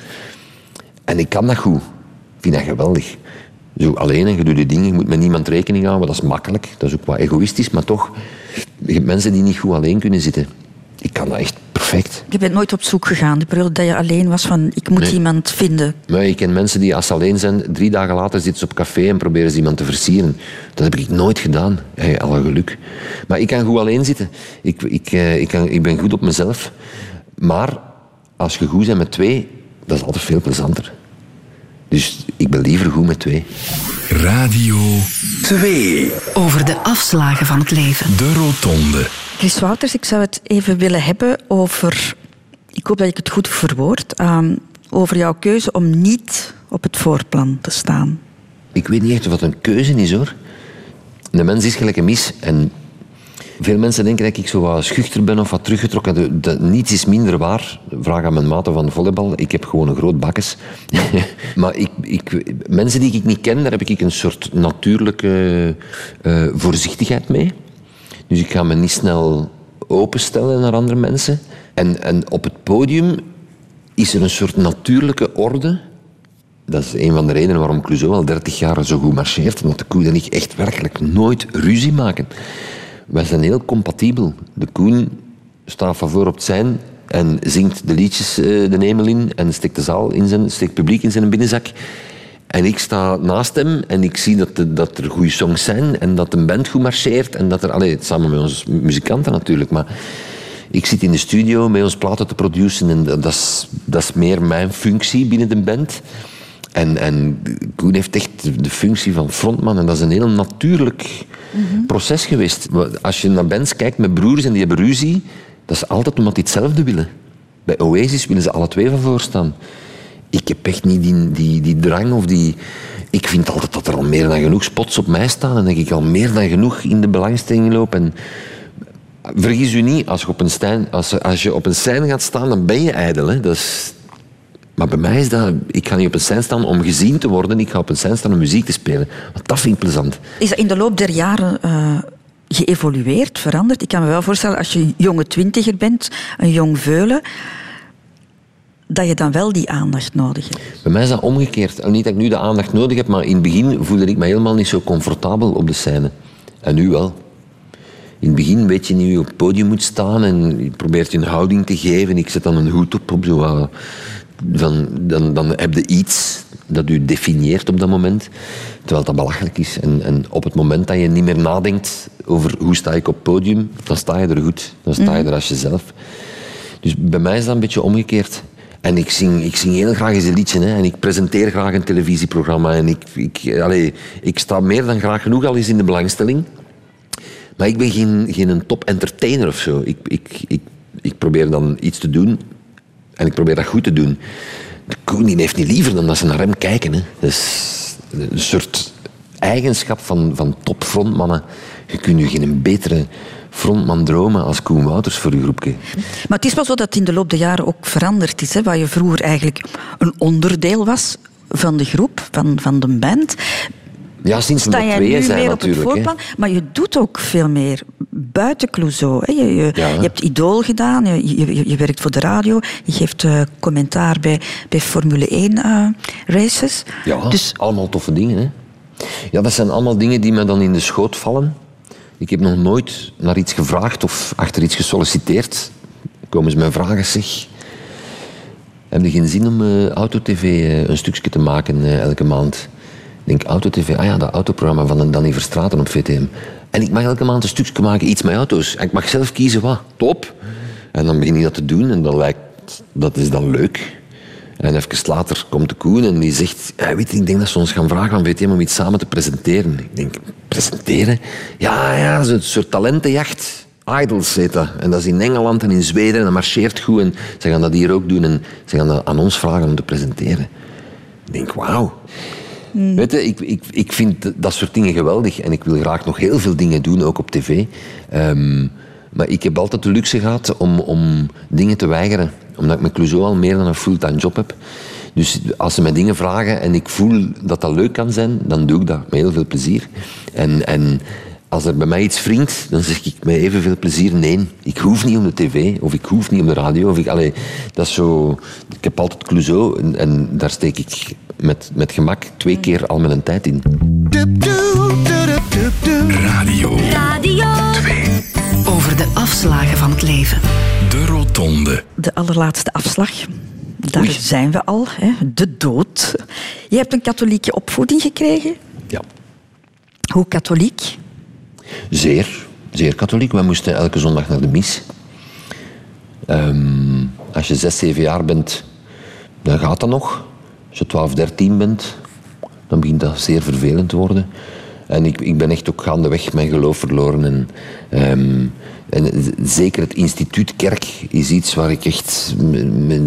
En ik kan dat goed. Ik vind dat geweldig. Zo alleen en je doet je dingen, je moet met niemand rekening houden. Dat is makkelijk. Dat is ook wat egoïstisch, maar toch. Je hebt mensen die niet goed alleen kunnen zitten. Ik kan dat echt perfect. Je bent nooit op zoek gegaan, de periode dat je alleen was van ik moet Nee. iemand vinden. Maar ik ken mensen die als ze alleen zijn, drie dagen later zitten ze op café en proberen ze iemand te versieren. Dat heb ik nooit gedaan. Hey, alle geluk. Maar ik kan goed alleen zitten. Ik, ik, eh, ik, kan, ik ben goed op mezelf. Maar als je goed bent met twee, dat is altijd veel plezanter. Dus ik ben liever goed met twee. Radio 2. Over de afslagen van het leven. De Rotonde. Chris Wouters, ik zou het even willen hebben over, ik hoop dat ik het goed verwoord, ehm, over jouw keuze om niet op het voorplan te staan. Ik weet niet echt of dat een keuze is hoor. De mens is gelijk een mis. En veel mensen denken dat ik zo wat schuchter ben of wat teruggetrokken. De, niets is minder waar. Vraag aan mijn maten van volleybal. Ik heb gewoon een groot bakkes. maar ik, ik, mensen die ik niet ken, daar heb ik een soort natuurlijke eh, voorzichtigheid mee. Dus ik ga me niet snel openstellen naar andere mensen. En, en op het podium is er een soort natuurlijke orde. Dat is een van de redenen waarom Clouseau al 30 jaar zo goed marcheert. Omdat de Koen en ik echt werkelijk nooit ruzie maken. Wij zijn heel compatibel. De Koen staat van voor op het zijn en zingt de liedjes eh, de hemel in en steekt de zaal in zijn, steekt publiek in zijn binnenzak. En ik sta naast hem en ik zie dat, dat er goede songs zijn en dat een band goed marcheert. En dat er, allee, samen met onze muzikanten natuurlijk, maar ik zit in de studio met ons platen te produceren en dat, is, dat is meer mijn functie binnen de band. En, en Koen heeft echt de- functie van frontman en dat is een heel natuurlijk proces geweest. Als je naar bands kijkt met broers en die hebben ruzie, dat is altijd omdat die hetzelfde willen. Bij Oasis willen ze alle twee van voor staan. Ik heb echt niet die, die, drang of die... Ik vind altijd dat er al meer dan genoeg spots op mij staan en dat ik al meer dan genoeg in de belangstelling loop. En vergis u niet, als je op een, stijn, als, als je op een scène gaat staan, dan ben je ijdel. Hè? Dat is, maar bij mij is dat... Ik ga niet op een scène staan om gezien te worden. Ik ga op een scène staan om muziek te spelen. Want dat vind ik plezant. Is dat in de loop der jaren eh, geëvolueerd, veranderd? Ik kan me wel voorstellen, als je een jonge twintiger bent, een jong veulen, dat je dan wel die aandacht nodig hebt. Bij mij is dat omgekeerd. Niet dat ik nu de aandacht nodig heb, maar in het begin voelde ik me helemaal niet zo comfortabel op de scène. En nu wel. In het begin weet je niet hoe je op het podium moet staan en je probeert je een houding te geven. Ik zet dan een hoed op, op zo van, dan, dan heb je iets dat u definieert op dat moment, terwijl dat belachelijk is. En, en op het moment dat je niet meer nadenkt over hoe sta ik op het podium, dan sta je er goed. Dan sta je er als jezelf. Dus bij mij is dat een beetje omgekeerd. En ik zing, ik zing heel graag eens een liedje. Hè. En ik presenteer graag een televisieprogramma. En ik, ik, allee, ik sta meer dan graag genoeg al eens in de belangstelling. Maar ik ben geen, geen een top entertainer of zo. Ik, ik, ik, ik probeer dan iets te doen. En ik probeer dat goed te doen. De Koen heeft niet liever dan dat ze naar hem kijken. Hè. Dat is een soort eigenschap van, van topfrontmannen. Je kunt je geen betere frontman dromen als Koen Wouters voor je groepje. Maar het is wel zo dat in de loop der jaren ook veranderd is. Hè, waar je vroeger eigenlijk een onderdeel was van de groep, van, van de band. Ja, sinds sta jij tweeën nu zijn meer op het hè. Maar je doet ook veel meer buiten Clouseau. Hè. Je, je, Ja. je hebt Idool gedaan, je, je, je werkt voor de radio, je geeft eh, commentaar bij, bij Formule 1 eh, races. Ja, Dus allemaal toffe dingen. Hè? Ja, dat zijn allemaal dingen die me dan in de schoot vallen. Ik heb nog nooit naar iets gevraagd of achter iets gesolliciteerd. Komen ze mij vragen, zeg... Heb je geen zin om eh, Autotv een stukje te maken elke maand? Denk, Autotv, ah ja, dat autoprogramma van Danny Verstraten op VTM. En ik mag elke maand een stukje maken, iets met auto's. En ik mag zelf kiezen wat. Top. En dan begin ik dat te doen en dan lijkt... Dat is dan leuk. En even later komt de Koen en die zegt... Weet je, ik denk dat ze ons gaan vragen aan VTM om iets samen te presenteren. Ik denk, presenteren? Ja, ja, zo'n soort talentenjacht. Idols heet dat. En dat is in Engeland en in Zweden en dat marcheert goed. En ze gaan dat hier ook doen en ze gaan dat aan ons vragen om te presenteren. Ik denk, wauw. Weet je, ik, ik, ik vind dat soort dingen geweldig en ik wil graag nog heel veel dingen doen, ook op tv. Ehm, maar ik heb altijd de luxe gehad om, om dingen te weigeren, omdat ik met Clouseau al meer dan een fulltime job heb. Dus als ze mij dingen vragen en ik voel dat dat leuk kan zijn, dan doe ik dat met heel veel plezier. En, en als er bij mij iets wringt, dan zeg ik met evenveel plezier nee. Ik hoef niet om de tv, of ik hoef niet om de radio. Of ik, dat is zo, ik heb altijd Clouseau en, en daar steek ik met, met gemak twee keer al mijn tijd in. Radio Radio. Over de afslagen van het leven. De Rotonde. de allerlaatste afslag. Daar Oei. zijn we al, hè, de dood. Je hebt een katholieke opvoeding gekregen. Ja. Hoe katholiek? Zeer, zeer katholiek. Wij moesten elke zondag naar de mis. Ehm, als je zes, zeven jaar bent, dan gaat dat nog. Als je 12, 13 bent, dan begint dat zeer vervelend te worden. En ik, ik ben echt ook gaandeweg mijn geloof verloren. En, ehm, en zeker het instituut kerk is iets waar ik echt met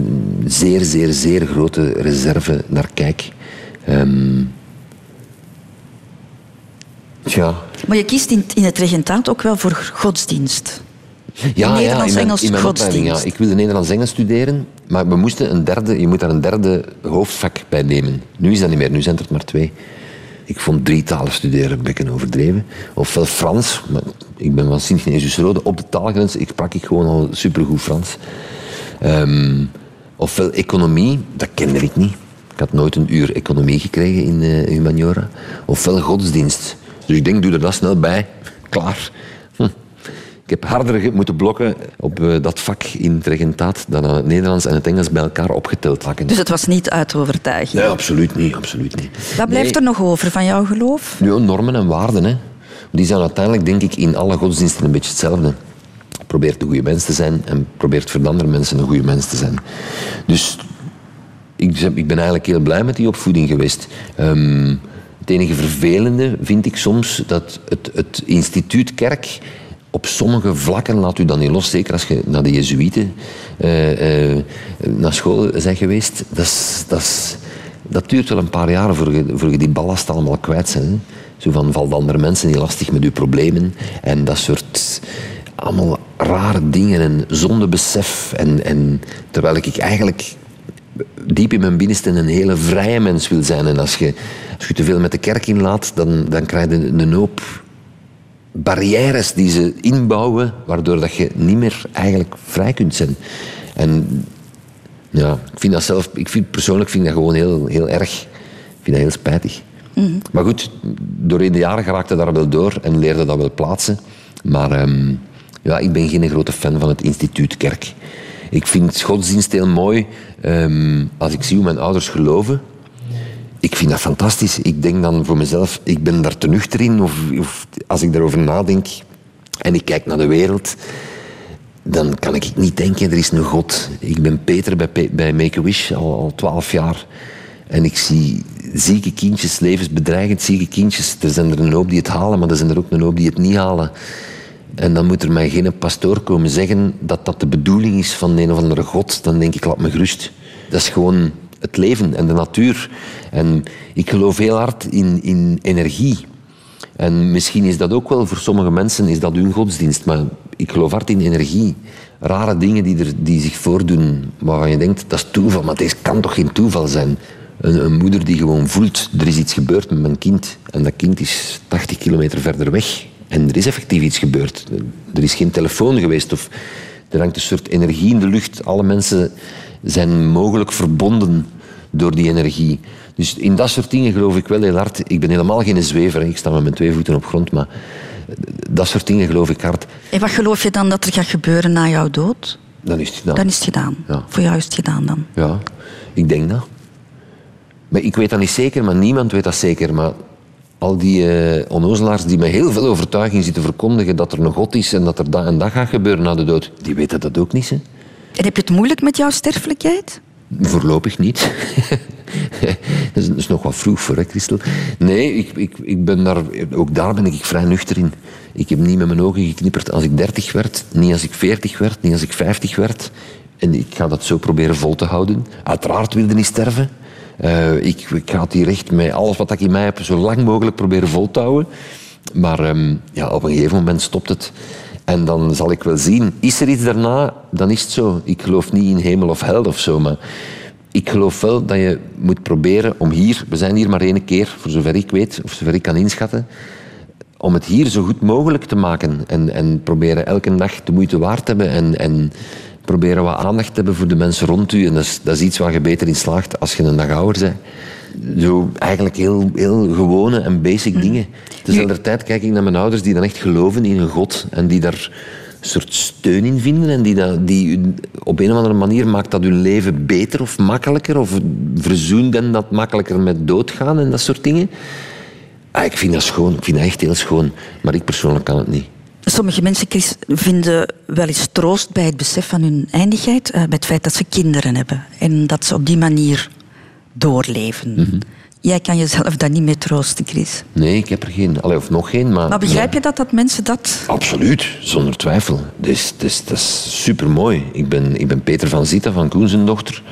zeer, zeer, zeer grote reserve naar kijk. Ehm, ja, Maar je kiest in, in het regentaat ook wel voor godsdienst. Ja, Nederlands, ja, in mijn, Engels, in mijn opleiding, ja. godsdienst. Ik wilde Nederlands Engels studeren, maar we moesten een derde, je moet daar een derde hoofdvak bij nemen. Nu is dat niet meer, nu zijn er maar twee. Ik vond drie talen studeren een beetje overdreven. Ofwel Frans, ik ben van Sint-Genesius-Rode, op de taalgrens ik sprak ik gewoon al supergoed Frans. Ehm, ofwel economie, dat kende ik niet. Ik had nooit een uur economie gekregen in eh, humaniora. Ofwel godsdienst. Dus ik denk, doe er dat snel bij. Klaar. Ik heb harder moeten blokken op eh, dat vak in het regentaat dan aan het Nederlands en het Engels bij elkaar opgeteld. Dus het was niet uit te overtuigen. Nee, absoluut niet. Absoluut niet. Wat blijft Nee. er nog over van jouw geloof? Ja, normen en waarden. Hè. Die zijn uiteindelijk, denk ik, in alle godsdiensten een beetje hetzelfde. Probeert een goede mens te zijn en probeert voor de andere mensen een goede mens te zijn. Dus ik, ik ben eigenlijk heel blij met die opvoeding geweest. Ehm, het enige vervelende vind ik soms dat het, het instituut kerk op sommige vlakken laat u dan niet los. Zeker als je naar de Jezuïeten eh, eh, naar school bent geweest. Dat, is, dat, duurt wel een paar jaren voor je, die ballast allemaal kwijt hè. Zo van, valt andere mensen niet lastig met uw problemen. En dat soort allemaal rare dingen en zondebesef. En, en terwijl ik eigenlijk diep in mijn binnenste een hele vrije mens wil zijn. En als je, als je te veel met de kerk inlaat, dan, dan krijg je een hoop barrières die ze inbouwen, waardoor dat je niet meer eigenlijk vrij kunt zijn. En ja, ik vind dat zelf, ik vind, persoonlijk vind ik dat gewoon heel, heel erg. Ik vind dat heel spijtig. Maar goed, doorheen de jaren geraakte daar wel door en leerde dat wel plaatsen. Maar ehm, ja, ik ben geen grote fan van het instituut kerk. Ik vind godsdienst heel mooi ehm, als ik zie hoe mijn ouders geloven. Ik vind dat fantastisch. Ik denk dan voor mezelf, ik ben daar te nuchter in. Of, of als ik daarover nadenk en ik kijk naar de wereld, dan kan ik niet denken, er is een God. Ik ben Peter bij, bij Make-A-Wish al twaalf jaar. En ik zie zieke kindjes, levensbedreigend zieke kindjes. Er zijn er een hoop die het halen, maar er zijn er ook een hoop die het niet halen. En dan moet er mij geen pastoor komen zeggen dat dat de bedoeling is van een of andere God. Dan denk ik, laat me gerust. Dat is gewoon het leven en de natuur. En ik geloof heel hard in, in energie. En misschien is dat ook wel voor sommige mensen is dat hun godsdienst, maar ik geloof hard in energie. Rare dingen die, er, die zich voordoen, waarvan je denkt, dat is toeval, maar deze kan toch geen toeval zijn. Een, een moeder die gewoon voelt, er is iets gebeurd met mijn kind. En dat kind is 80 kilometer verder weg. En er is effectief iets gebeurd. Er is geen telefoon geweest of er hangt een soort energie in de lucht. Alle mensen zijn mogelijk verbonden door die energie. Dus in dat soort dingen geloof ik wel heel hard. Ik ben helemaal geen zwever, ik sta met mijn twee voeten op grond, maar dat soort dingen geloof ik hard. En wat geloof je dan dat er gaat gebeuren na jouw dood? Dan is het gedaan. Dan is het gedaan. Ja. Voor jou is het gedaan dan. Ja, ik denk dat. Maar ik weet dat niet zeker, maar niemand weet dat zeker. Maar al die eh onnozelaars die met heel veel overtuiging zitten verkondigen dat er een God is en dat er dat en dat gaat gebeuren na de dood, die weten dat ook niet. Hè? En heb je het moeilijk met jouw sterfelijkheid? Voorlopig niet. dat, is, nog wat vroeg voor, hè, Christel? Nee, ik, ik, ik ben daar, ook daar ben ik vrij nuchter in. Ik heb niet met mijn ogen geknipperd als ik 30 werd, niet als ik 40 werd, niet als ik 50 werd. En ik ga dat zo proberen vol te houden. Uiteraard wilde niet sterven. Eh, ik, ik ga het hier echt met alles wat ik in mij heb zo lang mogelijk proberen vol te houden. Maar ehm, ja, op een gegeven moment stopt het. En dan zal ik wel zien, is er iets daarna, dan is het zo. Ik geloof niet in hemel of hel of zo, maar ik geloof wel dat je moet proberen om hier, we zijn hier maar één keer, voor zover ik weet, of zover ik kan inschatten, om het hier zo goed mogelijk te maken en, en proberen elke dag de moeite waard te hebben en, en proberen wat aandacht te hebben voor de mensen rond u. En dat is, dat is iets waar je beter in slaagt als je een dag ouder bent. Zo eigenlijk heel, heel gewone en basic dingen. Tezelfde tijd kijk ik naar mijn ouders die dan echt geloven in een God en die daar een soort steun in vinden en die, dat, die op een of andere manier maakt dat hun leven beter of makkelijker of verzoent hen dat makkelijker met doodgaan en dat soort dingen. Ah, ik vind dat schoon, ik vind dat echt heel schoon, maar ik persoonlijk kan het niet. Sommige mensen, Chris, vinden wel eens troost bij het besef van hun eindigheid, eh, bij het feit dat ze kinderen hebben en dat ze op die manier doorleven. Mhm. Jij kan jezelf daar niet mee troosten, Chris. Nee, ik heb er geen, allee, of nog geen, maar... Maar begrijp je dat, dat mensen dat... Absoluut, zonder twijfel. Dat is, dat is, dat is supermooi. Ik ben, ik ben Peter van Zita van Koen zijn dochter.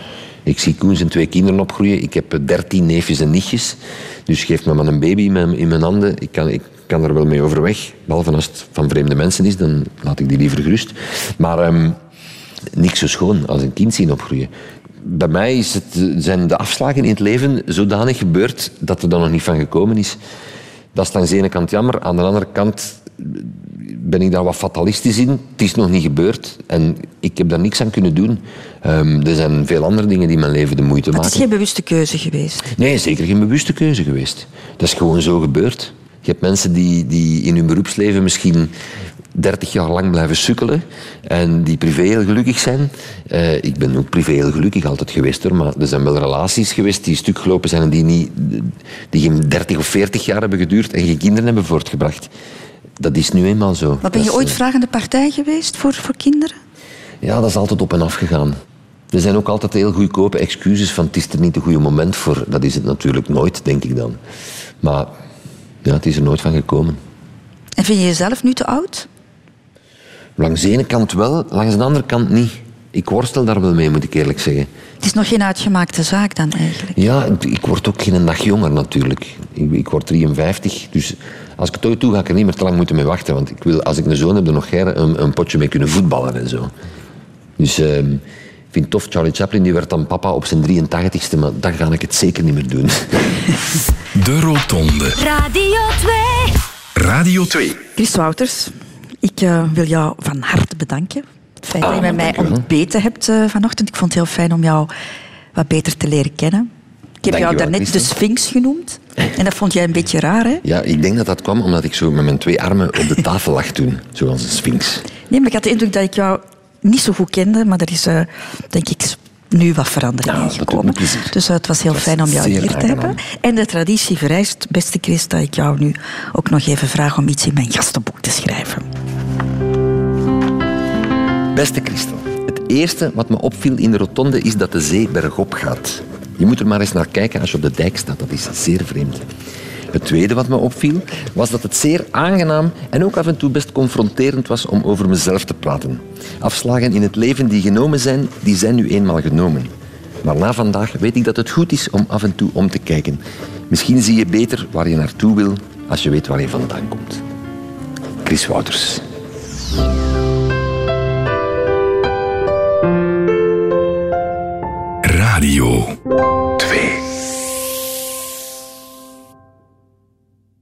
Ik zie Koen zijn twee kinderen opgroeien. Ik heb dertien neefjes en nichtjes. Dus geef me maar een baby in mijn, in mijn handen. Ik kan, ik kan er wel mee overweg. Behalve als het van vreemde mensen is, dan laat ik die liever gerust. Maar ehm, niks zo schoon als een kind zien opgroeien. Bij mij is het, zijn de afslagen in het leven zodanig gebeurd dat er dan nog niet van gekomen is. Dat is langs de ene kant jammer. Aan de andere kant ben ik daar wat fatalistisch in. Het is nog niet gebeurd en ik heb daar niks aan kunnen doen. Ehm, er zijn veel andere dingen die mijn leven de moeite Het maken. is geen bewuste keuze geweest. Nee, zeker geen bewuste keuze geweest. Dat is gewoon zo gebeurd. Je hebt mensen die, die in hun beroepsleven misschien 30 jaar lang blijven sukkelen en die privé heel gelukkig zijn. Eh, ik ben ook privé heel gelukkig altijd geweest hoor, maar er zijn wel relaties geweest die stuk gelopen zijn en die, niet, die geen 30 of 40 jaar hebben geduurd en geen kinderen hebben voortgebracht. Dat is nu eenmaal zo. Maar ben je is, ooit eh, vragende partij geweest voor, voor kinderen? ja, dat is altijd op en af gegaan. Er zijn ook altijd heel goedkope excuses van het is er niet het goede moment voor. Dat is het natuurlijk nooit, denk ik dan. Maar ja, het is er nooit van gekomen. En vind je jezelf nu te oud? Langs de ene kant wel, langs de andere kant niet. Ik worstel daar wel mee, moet ik eerlijk zeggen. Het is nog geen uitgemaakte zaak dan eigenlijk. Ja, ik- ik word ook geen dag jonger natuurlijk. Ik, ik word 53, dus als ik het ooit doe, ga ik er niet meer te lang moeten mee wachten. Want ik wil, als ik een zoon heb, er nog graag een, een potje mee kunnen voetballen en zo. Dus ehm, ik vind het tof, Charlie Chaplin die werd dan papa op zijn 83ste, maar dan ga ik het zeker niet meer doen. De Rotonde. Radio 2. Radio 2. Chris Wouters, ik eh, wil jou van harte bedanken. Het feit dat je met mij ontbeten hebt eh, vanochtend. Ik vond het heel fijn om jou wat beter te leren kennen. Ik heb jou daarnet de. Sphinx genoemd. En dat vond jij een beetje raar, hè? Ja, ik denk dat dat kwam omdat ik zo met mijn twee armen op de tafel lag toen. Zoals een sphinx. Nee, maar ik had de indruk dat ik jou niet zo goed kende. Maar er is, eh, denk ik, nu wat verandering Ja, doet gekomen. Dus eh, het was heel Dat fijn om jou hier te hebben. En de traditie vereist, beste Chris, dat ik jou nu ook nog even vraag om iets in mijn gastenboek te schrijven. Beste Christel, het eerste wat me opviel in de rotonde is dat de zee bergop gaat. Je moet er maar eens naar kijken als je op de dijk staat, dat is zeer vreemd. Het tweede wat me opviel, was dat het zeer aangenaam en ook af en toe best confronterend was om over mezelf te praten. Afslagen in het leven die genomen zijn, die zijn nu eenmaal genomen. Maar na vandaag weet ik dat het goed is om af en toe om te kijken. Misschien zie je beter waar je naartoe wil als je weet waar je vandaan komt. Chris Wouters. Radio 2.